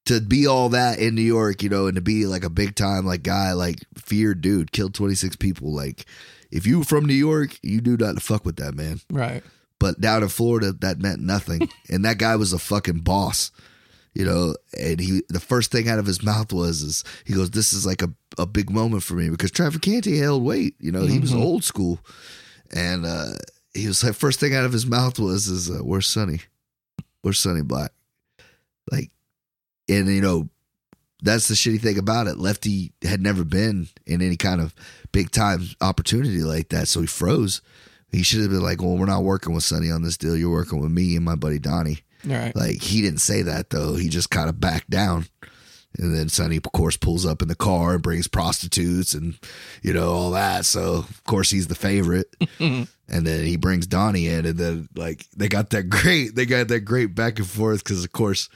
to be all that in New York, you know, and to be like a big time like guy, like feared dude, killed 26 people. Like, if you were from New York, you knew not to fuck with that man. Right. But down in Florida, that meant nothing. [laughs] and that guy was a fucking boss, you know. And he, the first thing out of his mouth was, "Is he goes, this is like a, a big moment for me because Trafficante held weight, you know. He was Mhm. old school, and uh, he was like, first thing out of his mouth was, "Is uh, where's Sonny? Where's Sonny Black?" Like, and you know, that's the shitty thing about it. Lefty had never been in any kind of big time opportunity like that, so he froze. He should have been like, "Well, we're not working with Sonny on this deal. You're working with me and my buddy Donnie." Right. Like he didn't say that though. He just kind of backed down. And then Sonny, of course, pulls up in the car and brings prostitutes and you know all that. So of course he's the favorite. [laughs] and then he brings Donnie in, and then like they got that great, they got that great back and forth because of course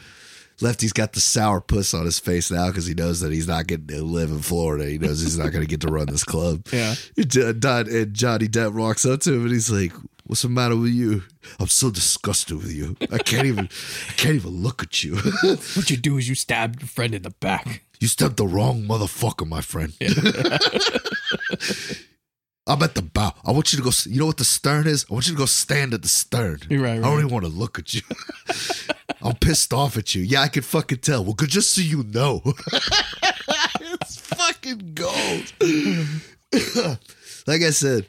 Lefty's got the sour puss on his face now because he knows that he's not getting to live in Florida. He knows he's not going to get to run this club. [laughs] Yeah. And Don- and Johnny Depp walks up to him and he's like, "What's the matter with you? I'm so disgusted with you. I can't even, I can't even look at you. [laughs] What you do is you stab your friend in the back. you stabbed the wrong motherfucker, my friend. [laughs] I'm at the bow. I want you to go. You know what the stern is? I want you to go stand at the stern. You're right, I don't even want to look at you. [laughs] I'm pissed off at you. Yeah, I can fucking tell. Well, good, just so you know, [laughs] it's fucking gold. [laughs] like I said,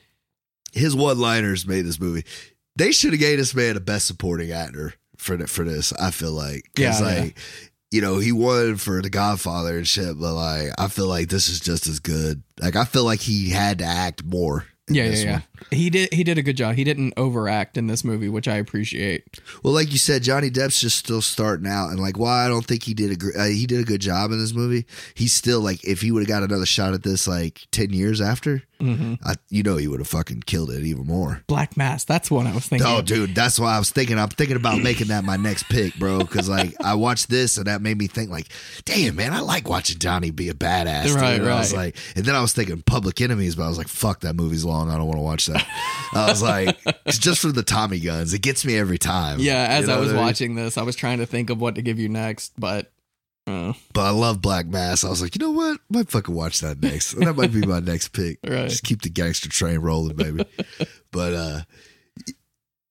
his one-liners made this movie. They should have gave this man a best supporting actor for for this. I feel like, Yeah, yeah. You know, he won for The Godfather and shit, but like I feel like this is just as good. Like I feel like he had to act more. Yeah, yeah, yeah. one. He did. He did a good job. He didn't overact in this movie, which I appreciate. Well, like you said, Johnny Depp's just still starting out, and like, while I don't think he did a gr- uh, he did a good job in this movie, he's still like, if he would have got another shot at this like ten years after, hmm I, you know, he would have fucking killed it even more. Black Mass. That's what I was thinking. Oh, dude, that's why I was thinking. I'm thinking about making that my next pick, bro. Because like I watched this, and that made me think, like, damn, man, I like watching Johnny be a badass. dude. Right, And I was like, and then I was thinking Public Enemies, but I was like, fuck, that movie's long. I don't want to watch that. I was like, it's just for the Tommy guns. It gets me every time. Yeah, as You know I was what mean? watching this, I was trying to think of what to give you next, but But I love Black Mass. I was like, you know what? Might fucking watch that next. That might be my next pick. [laughs] Right. Just keep the gangster train rolling, baby. but uh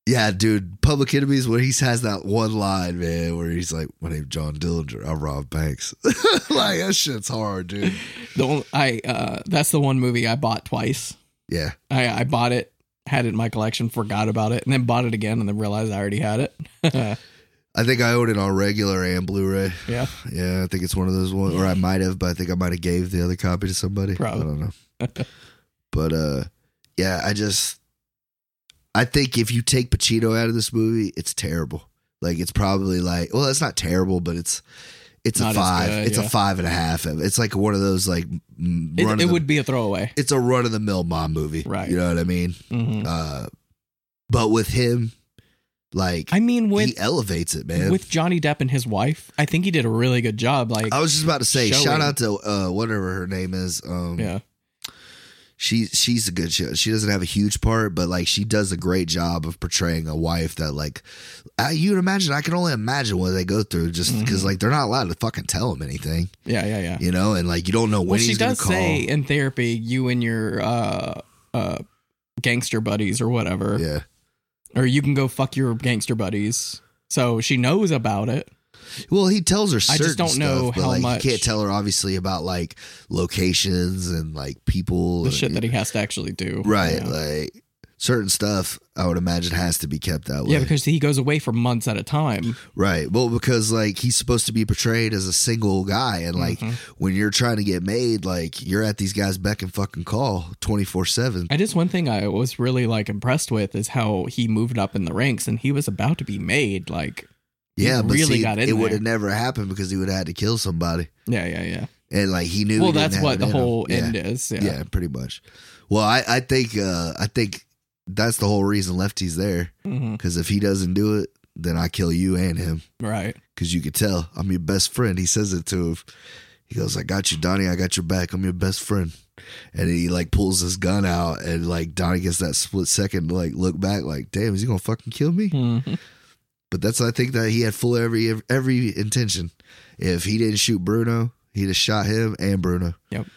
yeah, dude, Public Enemies where he has that one line, man, where he's like, My name's John Dillinger, I rob banks. [laughs] like that shit's hard, dude. [laughs] the only, I uh, that's the one movie I bought twice. Yeah. I, I bought it, had it in my collection, forgot about it, and then bought it again, and then realized I already had it. I think I own it on regular and Blu-ray. yeah, Yeah, I think it's one of those ones, or I might have, but I think I might have gave the other copy to somebody. Probably. I don't know. [laughs] but uh, yeah, I just, I think if you take Pacino out of this movie, it's terrible. Like it's probably like, well, it's not terrible, but it's, it's Not a five. good, it's yeah. a five and a half. It's like one of those like it, it would be a throwaway. It's a run of the mill mom movie, Right. You know what I mean? hmm Uh, but with him, like I mean, with he elevates it, man. with Johnny Depp and his wife, I think he did a really good job. Like, I was just about to say, showing- shout out to uh, whatever her name is. Um, yeah, she she's a good show. She doesn't have a huge part, but like she does a great job of portraying a wife that like I, you'd imagine. I can only imagine what they go through just because Mhm. like they're not allowed to fucking tell him anything, yeah, yeah, yeah. you know, and like you don't know when Well, he's she gonna does call. say in therapy, you and your uh, uh, gangster buddies or whatever, yeah, or you can go fuck your gangster buddies. So she knows about it. well, he tells her. I just don't know stuff, how like, much- He can't tell her obviously about like locations and like people, The and- shit that he has to actually do. right, like certain stuff. I would imagine has to be kept that way. Yeah, because he goes away for months at a time. Right. Well, because like he's supposed to be portrayed as a single guy, and like Mhm. when you're trying to get made, like you're at these guys beck and fucking call twenty four seven. I just one thing I was really like impressed with is how he moved up in the ranks and he was about to be made. Like, Yeah, but really see, got in it would have never happened because he would have had to kill somebody, yeah, yeah, yeah. and like he knew. Well, he that's what the whole end is. Yeah. Yeah. pretty much. Well, I I think uh I think that's the whole reason Lefty's there Mhm. because if he doesn't do it, then I kill you and him Right. because you could tell I'm your best friend. He says it to him. He goes, I got you, Donnie. I got your back. I'm your best friend. And he like pulls his gun out, and like Donnie gets that split second to like look back, like, damn, is he gonna fucking kill me? Mhm. But that's I think that he had full every every intention. If he didn't shoot Bruno, he'd have shot him and Bruno. Yep.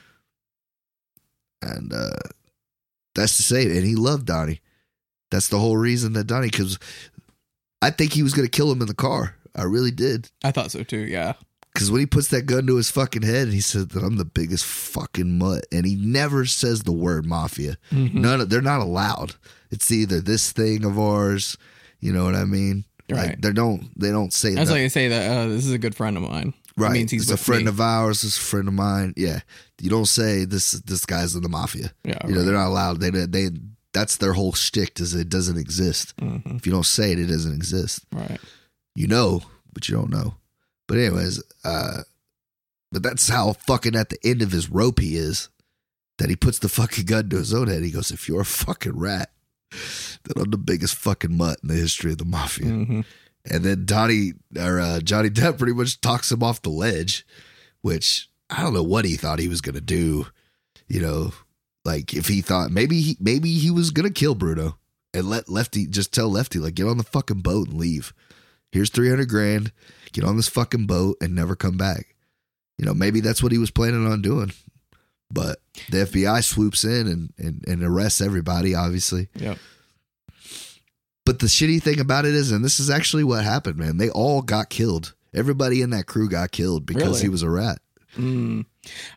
And uh that's to say, and he loved Donnie. That's the whole reason that Donnie, because I think he was gonna kill him in the car. I really did. I thought so too. Yeah. Because when he puts that gun to his fucking head, and he said that I'm the biggest fucking mutt, and he never says the word mafia. Mhm. None of they're not allowed. It's either this thing of ours, you know what I mean? Right. Like, they don't they don't say that. That's that. like I say that uh, this is a good friend of mine. Right. It means he's it's a friend me. of ours. It's a friend of mine. Yeah. You don't say this. This guy's in the mafia. Yeah. You know they're not allowed. They they that's their whole shtick. Is it doesn't exist. Mhm. If you don't say it, it doesn't exist. Right. You know, but you don't know. But anyways, uh, but that's how fucking at the end of his rope he is. That he puts the fucking gun to his own head. He goes, "If you're a fucking rat, then I'm the biggest fucking mutt in the history of the mafia." Mhm. And then Donnie or uh, Johnny Depp pretty much talks him off the ledge, which I don't know what he thought he was gonna do. You know, like if he thought maybe he maybe he was gonna kill Bruno and let Lefty just tell Lefty like get on the fucking boat and leave. Here's three hundred grand. Get on this fucking boat and never come back. You know, maybe that's what he was planning on doing. But the FBI swoops in and, and, and arrests everybody, obviously. Yep. But the shitty thing about it is, and this is actually what happened, man. They all got killed. Everybody in that crew got killed because Really? he was a rat. Mm.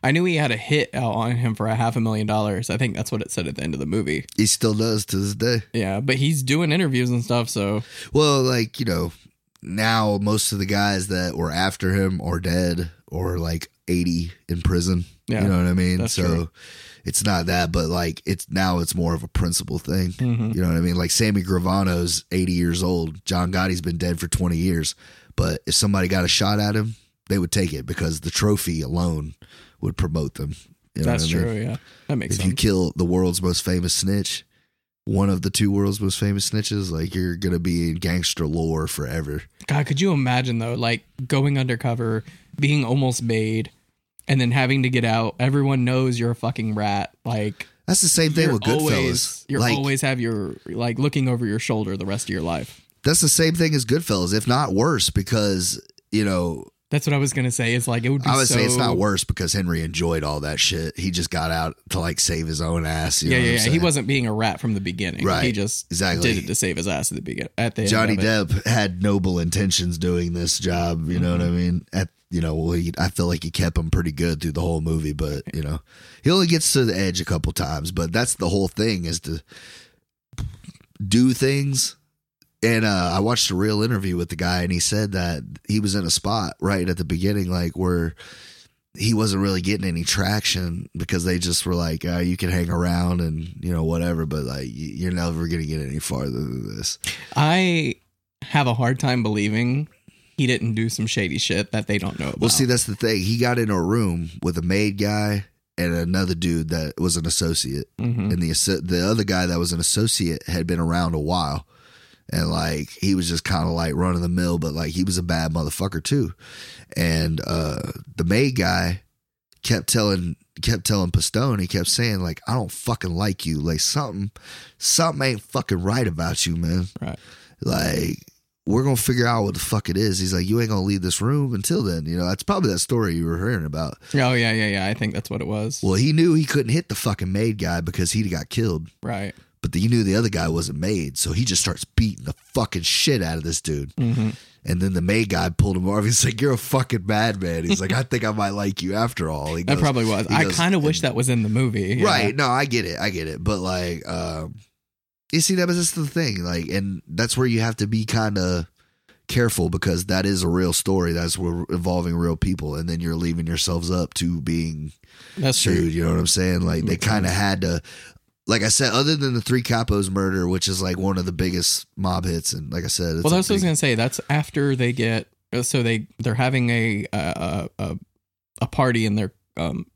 I knew he had a hit out on him for a half a million dollars. I think that's what it said at the end of the movie. He still does to this day. Yeah, but he's doing interviews and stuff. So Well, like, you know, now most of the guys that were after him are dead or like 80 in prison. Yeah, you know what I mean? that's so true. It's not that, but like it's now it's more of a principle thing. Mhm. You know what I mean? Like Sammy Gravano's 80 years old. John Gotti's been dead for 20 years. But if somebody got a shot at him, they would take it because the trophy alone would promote them. You know that's I mean? true. Yeah, that makes If you kill the world's most famous snitch, one of the two world's most famous snitches, like you're gonna be in gangster lore forever. God, could you imagine though, like going undercover, being almost made, and then having to get out? Everyone knows you're a fucking rat. Like That's the same thing with Goodfellas. always, you're like always have your like looking over your shoulder the rest of your life. that's the same thing as Goodfellas, if not worse, because you know That's what I was gonna say. It's like it would be. I would so, say it's not worse because Henry enjoyed all that shit. He just got out to like save his own ass. You Yeah, know yeah, yeah. He wasn't being a rat from the beginning. Right. He just Exactly. did it to save his ass at the beginning. At the Johnny. Depp had noble intentions doing this job. You know what Mm-hmm. I mean? At you know, well, he, I feel like he kept him pretty good through the whole movie, but you know, he only gets to the edge a couple times. But that's the whole thing is to do things. And uh, I watched a real interview with the guy, and he said that he was in a spot right at the beginning, like where he wasn't really getting any traction because they just were like, uh, "You can hang around and you know whatever," but like you're never gonna get any farther than this. I have a hard time believing he didn't do some shady shit that they don't know about. Well, see, that's the thing. He got in a room with a made guy and another dude that was an associate, Mhm. and the the other guy that was an associate had been around a while, and like he was just kind of like running the mill, but like he was a bad motherfucker too, and uh the made guy kept telling kept telling Pistone, he kept saying like I don't fucking like you, like something something ain't fucking right about you, man. Right. Like we're gonna figure out what the fuck it is. He's like, you ain't gonna leave this room until then. You know, that's probably that story you were hearing about. Oh yeah, yeah, yeah. I think that's what it was. Well, he knew he couldn't hit the fucking made guy because he got killed, right. But he knew the other guy wasn't made, so he just starts beating the fucking shit out of this dude. hmm And then the made guy pulled him off. [laughs] He's like, "You're a fucking madman." He's like, "I think I might like you after all." He That goes- probably was. I kind of wish that was in the movie. yeah. Right. No, I get it. I get it. But like, um, you see, that was just the thing. Like, and that's where you have to be kind of careful because that is a real story. That's where involving real people, and then you're leaving yourselves up to being That's true. You know what I'm saying? Like, they kind of had to. Like I said, other than the three capos murder, which is like one of the biggest mob hits, and like I said, it's Well, that's what I was gonna say. That's after they get. So they they're having a a a, a party in their um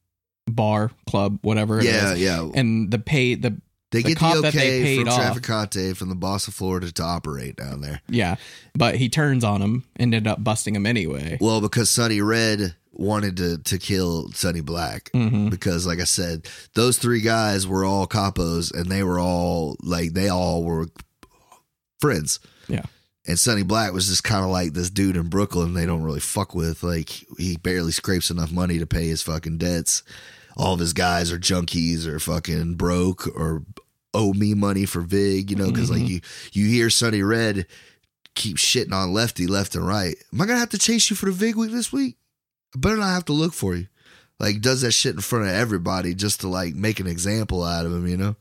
bar club whatever. yeah, is. yeah. And the pay the They The get the okay from off. Trafficante from the boss of Florida to operate down there. Yeah, but he turns on him, and ended up busting him anyway. Well, because Sonny Red wanted to to kill Sonny Black. hmm Because, like I said, those three guys were all capos, and they were all like they all were friends. Yeah. And Sonny Black was just kind of like this dude in Brooklyn they don't really fuck with. Like he barely scrapes enough money to pay his fucking debts. All of his guys are junkies or fucking broke or owe me money for Vig, you know, because like Mhm. you you hear Sonny Red keep shitting on Lefty left and right. Am I gonna have to chase you for the Vig week this week? I better not have to look for you. Like does that shit in front of everybody just to like make an example out of him, you know?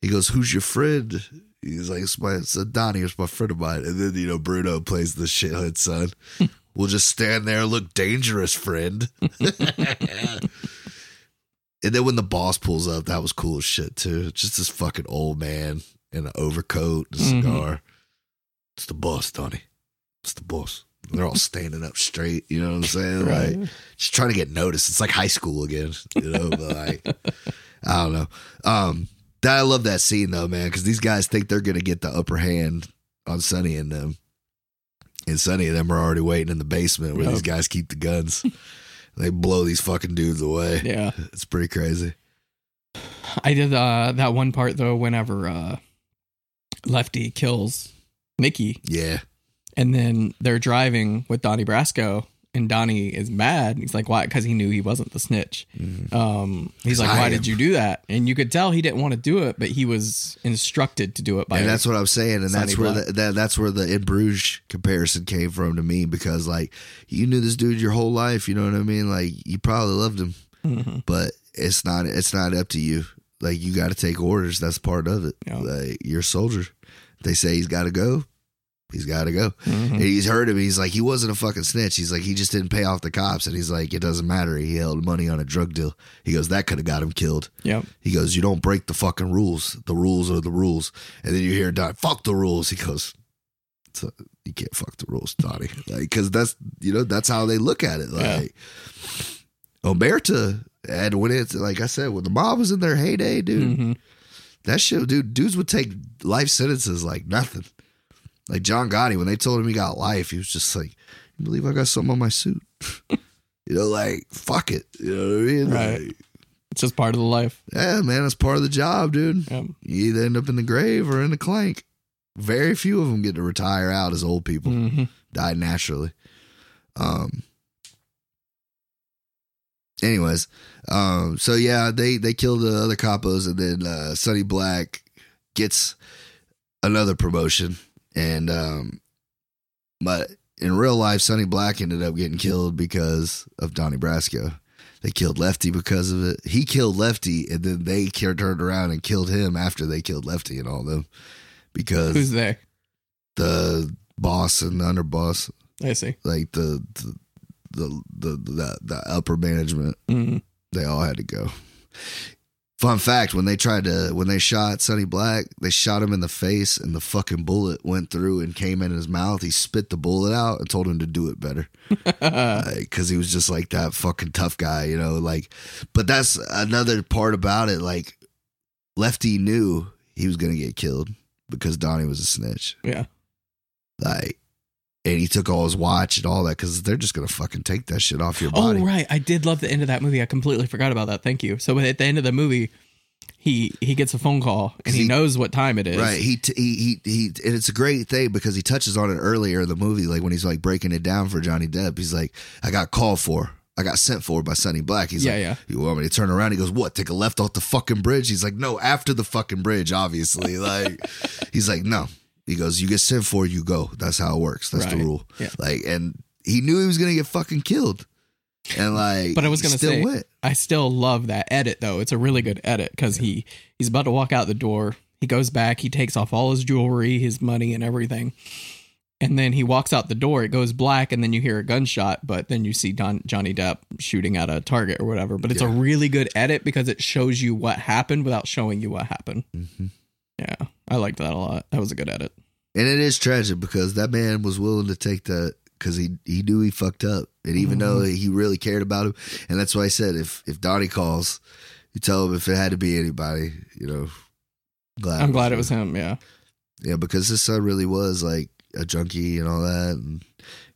He goes, "Who's your friend?" He's like, "It's my it's Donnie, it's my friend of mine." And then you know Bruno plays the shithead son. [laughs] we'll just stand there and look dangerous, friend. [laughs] and then when the boss pulls up, that was cool as shit too. Just this fucking old man in an overcoat, and a Mhm. cigar. It's the boss, Donnie. It's the boss. They're all standing up straight. You know what I'm saying? Like Right. just trying to get noticed. It's like high school again, you know. but like, I don't know. Um, I love that scene though, man, because these guys think they're gonna get the upper hand on Sonny and them, and Sonny and them are already waiting in the basement where Yep. these guys keep the guns. they blow these fucking dudes away. Yeah. [laughs] It's pretty crazy. I did uh, that one part though. Whenever uh, Lefty kills Mickey, Yeah, and then they're driving with Donnie Brasco, and Donnie is mad. He's like, "Why?" Because he knew he wasn't the snitch. Mhm. Um, he's like, I "Why am." did you do that?" And you could tell he didn't want to do it, but he was instructed to do it by. and that's what I'm saying, and that's where the, that that's where the in Bruges comparison came from to me because like you knew this dude your whole life, you know what I mean? Like you probably loved him, Mhm. but it's not it's not up to you. Like you got to take orders. That's part of it. Yeah. Like you're a soldier. They say he's got to go. He's got to go. Mhm. And he's heard him. He's like, he wasn't a fucking snitch. He's like, he just didn't pay off the cops. And he's like, it doesn't matter. He held money on a drug deal. He goes, that could have got him killed. Yep. He goes, you don't break the fucking rules. The rules are the rules. And then you hear Don, fuck the rules. He goes, "So, you can't fuck the rules, Donnie. [laughs] Like, cause that's, you know, that's how they look at it. Yeah. Like, Omerta, and when it's, like I said, when the mob was in their heyday, dude, Mhm. that shit, dude, dudes would take life sentences like nothing. Like John Gotti, when they told him he got life, he was just like, "You believe I got something on my suit?" [laughs] you know, like fuck it. You know what I mean? Right. Like, It's just part of the life. yeah, man, it's part of the job, dude. Yep. You either end up in the grave or in the clank. Very few of them get to retire out as old people. Mhm. Die naturally. Um. Anyways, um, so yeah, they they kill the other capos, and then uh, Sonny Black gets another promotion, and um, but in real life, Sonny Black ended up getting killed because of Donnie Brasco. They killed Lefty because of it. He killed Lefty, and then they turned around and killed him after they killed Lefty and all them because Who's they? the boss and the underboss, I see. like the the the the, the, the upper management, Mhm. they all had to go. Fun fact: when they tried to, when they shot Sonny Black, they shot him in the face, and the fucking bullet went through and came in his mouth. He spit the bullet out and told him to do it better [laughs] because he was just like that fucking tough guy, you know. Like, but that's another part about it. Like, Lefty knew he was gonna get killed because Donnie was a snitch. yeah. Like, and he took all his watch and all that because they're just gonna fucking take that shit off your body. Oh right, I did love the end of that movie. I completely forgot about that. Thank you. So at the end of the movie, he he gets a phone call and he, He- knows what time it is. Right. He, t- he, he, he, and it's a great thing because he touches on it earlier in the movie, like when he's like breaking it down for Johnny Depp. He's like, I got called for, I got sent for by Sonny Black. He's Yeah, like, yeah. You want me to turn around? He goes, What? Take a left off the fucking bridge? He's like, No, after the fucking bridge, obviously. Like, [laughs] he's like, No. He goes, You get sent for, you go. That's how it works. That's the rule. Yeah. Like, and he knew he was going to get fucking killed. And like, But I was gonna still say- went. I still love that edit though. It's a really good edit because he he's about to walk out the door. He goes back. He takes off all his jewelry, his money, and everything. And then he walks out the door. It goes black, and then you hear a gunshot. But then you see Don, Johnny Depp shooting at a target or whatever. But it's a really good edit because it shows you what happened without showing you what happened. Mhm. Yeah, I liked that a lot. That was a good edit. And it is tragic because that man was willing to take that because he he knew he fucked up, and even mm-hmm. though he really cared about him, and that's why I said if if Donnie calls, you tell him if it had to be anybody, you know, glad. I'm glad it him. was him. Yeah. Yeah, because his son really was like a junkie and all that, and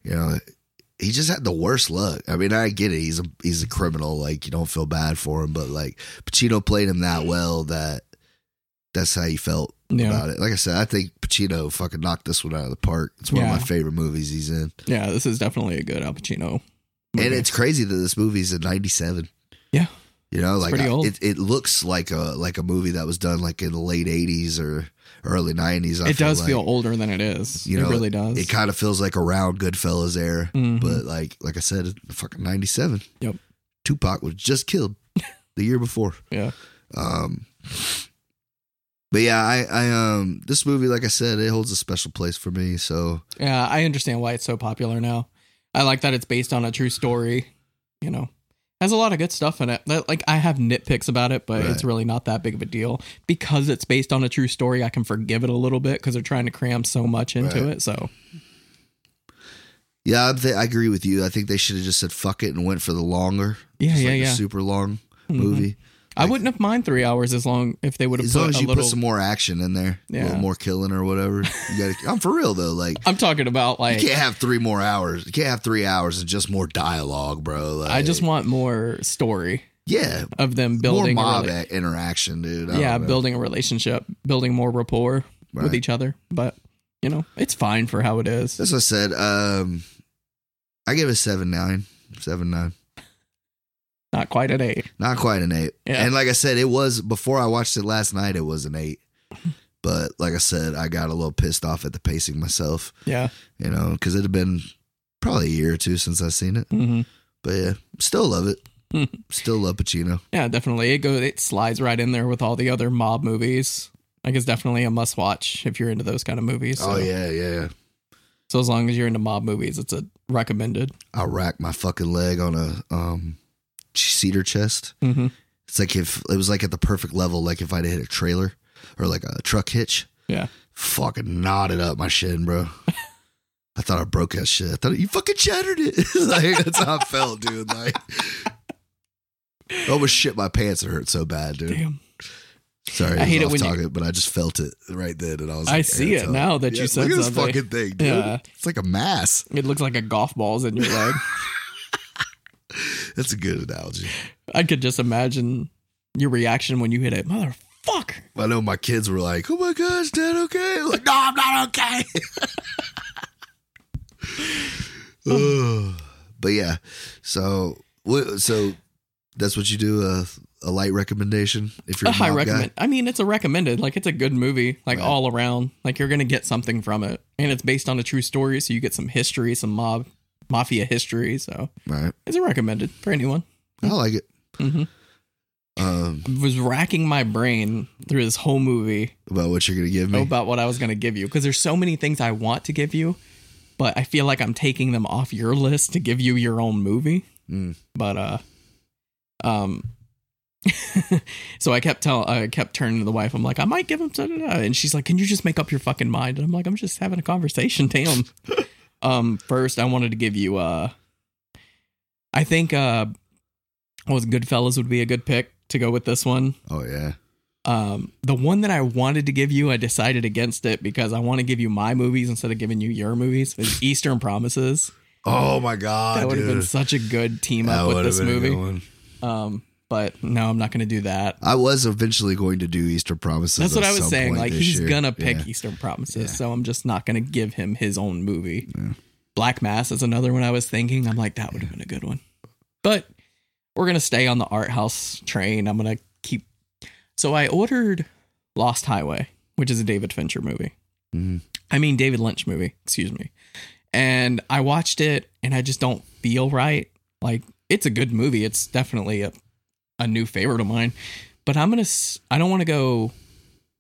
you know, he just had the worst luck. I mean, I get it; he's a he's a criminal. Like you don't feel bad for him, but like Pacino played him that mm-hmm. well that that's how you felt Yeah. about it. Like I said, I think Pacino fucking knocked this one out of the park. It's one Yeah. of my favorite movies he's in, Yeah. This is definitely a good Al Pacino. and it's crazy that this movie's in '97. Yeah. You know, It's like pretty I- old. it, it looks like a like a movie that was done like in the late '80s or early '90s. I it does like. feel older than it is. You it know, really does. It kind of feels like around Goodfellas era, Mhm. but like like I said, fucking '97. Yep. Tupac was just killed [laughs] the year before. yeah. Um, but yeah, I I um this movie, like I said, it holds a special place for me. So Yeah. I understand why it's so popular now. I like that it's based on a true story. You know, has a lot of good stuff in it. Like I have nitpicks about it, but it's really not that big of a deal because it's based on a true story. I can forgive it a little bit because they're trying to cram so much into Right. it. So yeah, I, th- I agree with you. I think they should have just said fuck it and went for the longer, yeah, yeah, like a yeah. super long Mhm. movie. I wouldn't have mind three hours as long if they would have As put long as a you little. put some more action in there, a little more killing or whatever. You [laughs] got. I'm for real though. Like I'm talking about like you can't have three more hours. You can't have three hours and just more dialogue, bro. Like, I just want more story yeah, of them more building. a mob rela- interaction, dude. I yeah, building a relationship, building more rapport with each other. But you know, it's fine for how it is. That's what I said. Um, I give it a seven nine, seven nine. Not quite an eight. Not quite an eight. Yeah. And like I said, it was before I watched it last night. It was an eight. [laughs] But like I said, I got a little pissed off at the pacing myself. Yeah. You know, because it had been probably a year or two since I've seen it. hmm But yeah, still love it. still love Pacino. Yeah, definitely. It goes. It slides right in there with all the other mob movies. Like it's definitely a must watch if you're into those kind of movies. So, Oh yeah, yeah. So as long as you're into mob movies, it's a recommended. I racked my fucking leg on a um cedar chest. hmm It's like if it was like at the perfect level, like if I'd hit a trailer or like a truck hitch. Yeah. Fucking knotted up my shin, bro. [laughs] I thought I broke that shit. I thought you fucking shattered it. [laughs] like that's how I felt, dude. Like I almost shit my pants. It hurt so bad, dude. Damn. Sorry, I I hate it when you- talking, but I just felt it right then, and I was. I like, see it now that you said look at this something. fucking thing, dude. Yeah. It's like a mass. It looks like a golf ball's in your leg. [laughs] [laughs] That's a good analogy. I could just imagine your reaction when you hit it. Motherfucker. I know my kids were like, "Oh my gosh, Dad, okay?" I'm like, no, I'm not okay. [laughs] Oh. Ugh. but yeah, so? So that's what you do a a light recommendation if you're A a, high recommend. I mean, it's a recommended. Like it's a good movie, like Right. all around. Like you're gonna get something from it, and it's based on a true story, so you get some history, some mob mafia history. So. Right? it's a recommended for anyone. I like it. hmm Um, was racking my brain through this whole movie about what you're gonna give me. about what I was gonna give you because there's so many things I want to give you, but I feel like I'm taking them off your list to give you your own movie. Mm. But uh, um. [laughs] so I kept tell I kept turning to the wife. I'm like, I might give him, da, da, da. and she's like, Can you just make up your fucking mind? And I'm like, I'm just having a conversation. Damn. [laughs] um, first I wanted to give you uh, I think uh, was Goodfellas would be a good pick to go with this one. Oh yeah. Um, the one that I wanted to give you, I decided against it because I want to give you my movies instead of giving you your movies. Is [laughs] Eastern Promises. Oh my god, that would have been such a good team up with this been a good movie. Um, but no, I'm not going to do that. I was eventually going to do Eastern Promises. That's what I was saying. Like he's year. gonna pick Yeah. Eastern Promises, Yeah. so I'm just not going to give him his own movie. Yeah. Black Mass is another one I was thinking. I'm like that would have been a good one, but we're gonna stay on the art house train. I'm gonna keep. So I ordered Lost Highway, which is a David Fincher movie. Mhm. I mean David Lynch movie, excuse me. And I watched it and I just don't feel right. Like it's a good movie. It's definitely a a new favorite of mine. But I'm to I don't want to go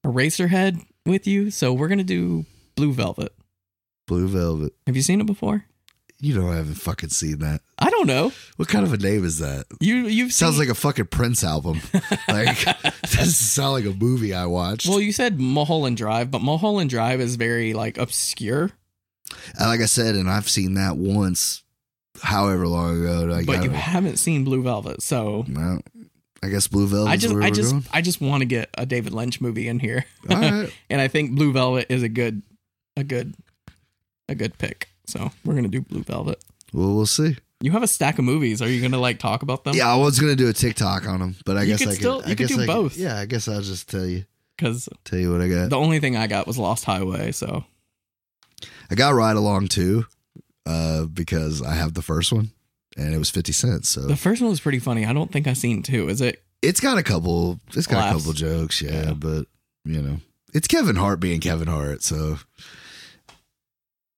Eraserhead with you, so we're to do Blue Velvet. Blue Velvet. Have you seen it before? You know I haven't fucking seen that. I don't know. What kind of a name is that? You you've Sounds seen, like a fucking Prince album. [laughs] Like [laughs] doesn't sound like a movie I watched. Well, you said Mulholland Drive, but Mulholland Drive is very like obscure. And like I said, and I've seen that once, however long ago. Like, but I you haven't seen Blue Velvet, so no, I guess Blue Velvet. I just I just going? I just want to get a David Lynch movie in here. All right. [laughs] and I think Blue Velvet is a good a good a good pick. So we're gonna do Blue Velvet. Well, we'll see. You have a stack of movies. Are you gonna like talk about them? Yeah, I was gonna do a TikTok on them, but I You guess could I still- could. you I could guess do I both. yeah, I guess I'll just tell you Because tell you what I got. the only thing I got was Lost Highway. So I got Ride Along too, uh, because I have the first one, and it was fifty cents. So the first one was pretty funny. I don't think I seen two. Is it? it's got a couple. It's got Laughs. a couple jokes, yeah, Yeah. But you know, it's Kevin Hart being Kevin Hart. So,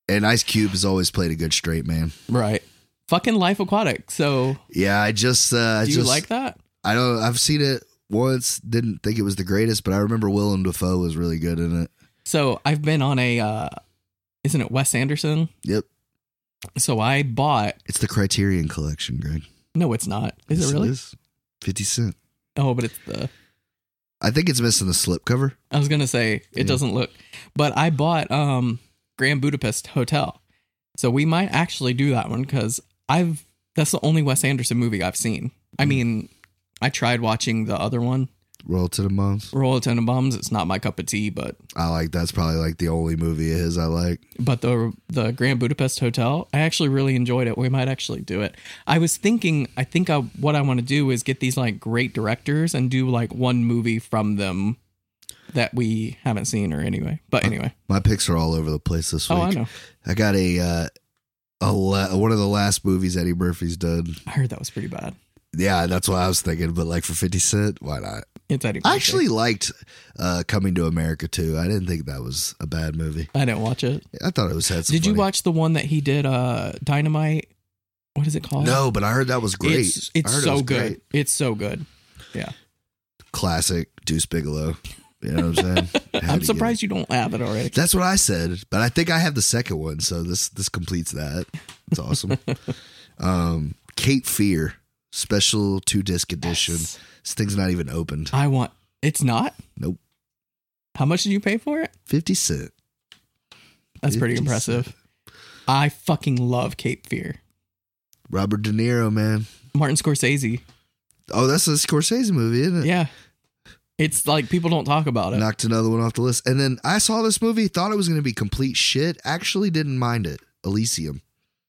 and Ice Cube has always played a good straight man. Right. Fucking Life Aquatic. So Yeah, I just. Uh, I do you just, like that? I don't. I've seen it once. Didn't think it was the greatest, but I remember Willem Dafoe was really good in it. So I've been on a uh isn't it Wes Anderson? Yep, So I bought it's the Criterion Collection, Greg. no, it's not. Is Yes, it really? is. Fifty cent. Oh, but it's the I think it's missing the slip cover. I was gonna say it Yeah. doesn't look but I bought um Grand Budapest Hotel. So we might actually do that one because I've that's the only Wes Anderson movie I've seen. I Hmm. mean, I tried watching the other one, Roll to the moms. Royal Tenenbaums. It's not my cup of tea, but I like that's probably like the only movie of his I like. but the the Grand Budapest Hotel, I actually really enjoyed it. We might actually do it. I was thinking, I think I, what I want to do is get these like great directors and do like one movie from them that we haven't seen or anyway. But anyway, My picks are all over the place this week. oh, I know. I got a uh, a la- one of the last movies Eddie Murphy's done. I heard that was pretty bad. Yeah, that's what I was thinking. But like for fifty cent, why not? I actually liked uh, Coming to America too. I didn't think that was a bad movie. I didn't watch it. I thought it was had. Did you watch the one that he did? Uh, Dynamite. What is it called? No, but I heard that was great. It's, it's heard it so good. great. It's so good. Yeah. Classic Deuce Bigalow. You know what I'm saying? [laughs] I'm surprised you don't have it already. That's what I said, but I think I have the second one, so this this completes that. It's awesome. [laughs] um, Cape Fear special two disc edition. Yes. This thing's not even opened. I want. It's not. Nope. How much did you pay for it? Fifty cent. That's pretty impressive. cent. I fucking love Cape Fear. Robert De Niro, man. Martin Scorsese. Oh, that's a Scorsese movie, isn't it? Yeah. It's like people don't talk about it. Knocked another one off the list. And then I saw this movie, thought it was going to be complete shit. Actually, didn't mind it. Elysium.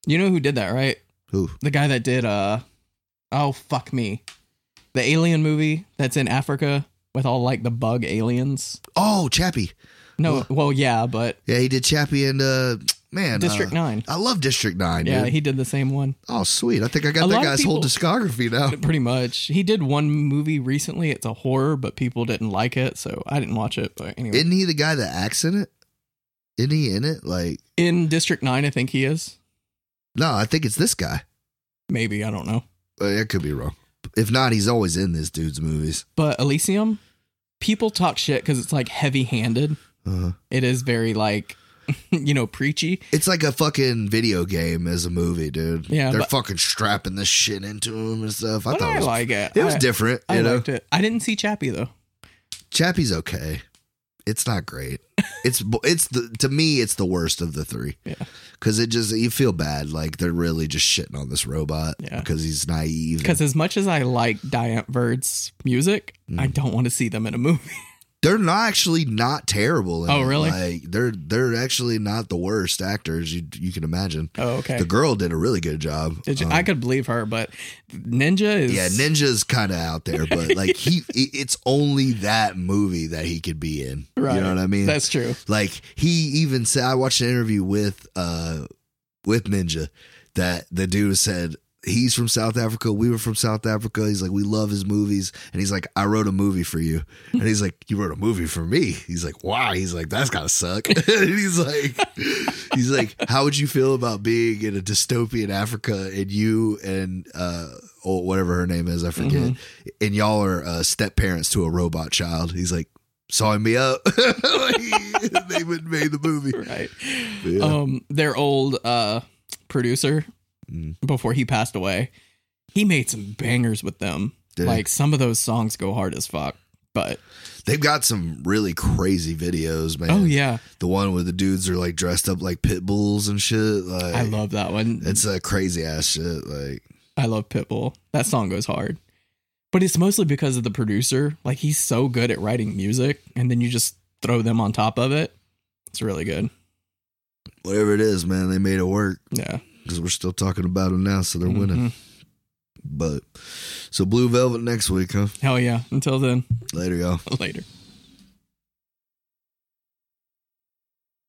You know who did that, right? Who? The guy that did uh oh fuck me. The alien movie that's in Africa with all like the bug aliens. Oh, Chappie. No, Ugh. well yeah, but Yeah, he did Chappie and uh man. District uh, 9. I love District Nine. Yeah, dude. he did the same one. oh, sweet. I think I got A that guy's whole discography now. [laughs] Pretty much. He did one movie recently. It's a horror, but people didn't like it, so I didn't watch it. But anyway, Isn't he the guy that acts in it? Isn't he in it? Like, in District Nine, I think he is. no, I think it's this guy. Maybe I don't know. Uh, I could be wrong. If not, he's always in this dude's movies. But Elysium, people talk shit because it's like heavy-handed. Uh, It is very like, [laughs] you know, preachy. it's like a fucking video game as a movie, dude. Yeah, they're but- fucking strapping this shit into him and stuff. I thought I it was, like it. it was I, different. I you know, liked it. I didn't see Chappie though. Chappie's okay. It's not great. It's it's the to me it's the worst of the three. Yeah. because it just you feel bad like they're really just shitting on this robot Yeah. because he's naive. Because as much as I like Die Antwoord's music, Mm. I don't want to see them in a movie. [laughs] they're not actually not terrible. Oh, it. really? Like they're they're actually not the worst actors you you can imagine. Oh, okay. The girl did a really good job. You, Um, I could believe her, but Ninja is yeah, Ninja's kind of out there, but [laughs] like he, it's only that movie that he could be in. Right. You know what I mean? That's true. Like he even said, I watched an interview with uh with Ninja that the dude said he's from South Africa. We were from South Africa. He's like, we love his movies, and he's like, I wrote a movie for you, and he's like, you wrote a movie for me. He's like, why? He's like, that's gotta suck. [laughs] and he's like, he's like, how would you feel about being in a dystopian Africa and you and uh or whatever her name is, I forget, Mhm. and y'all are uh, step parents to a robot child. He's like. Sawing me up, like, [laughs] they would made the movie. Right. Yeah. Um, their old uh producer Mm. before he passed away, he made some bangers with them. Did he? like some of those songs go hard as fuck. But They've got some really crazy videos, man. oh yeah, the one where the dudes are like dressed up like pit bulls and shit. Like I love that one. it's a crazy ass shit. Like I love Pitbull. That song goes hard. But it's mostly because of the producer. Like he's so good at writing music, and then you just throw them on top of it. It's really good. Whatever it is, man, they made it work Yeah. Because we're still talking about them now, so they're winning. Mhm. But so Blue Velvet next week, huh? Hell yeah. Until then, Later, y'all. [laughs] later.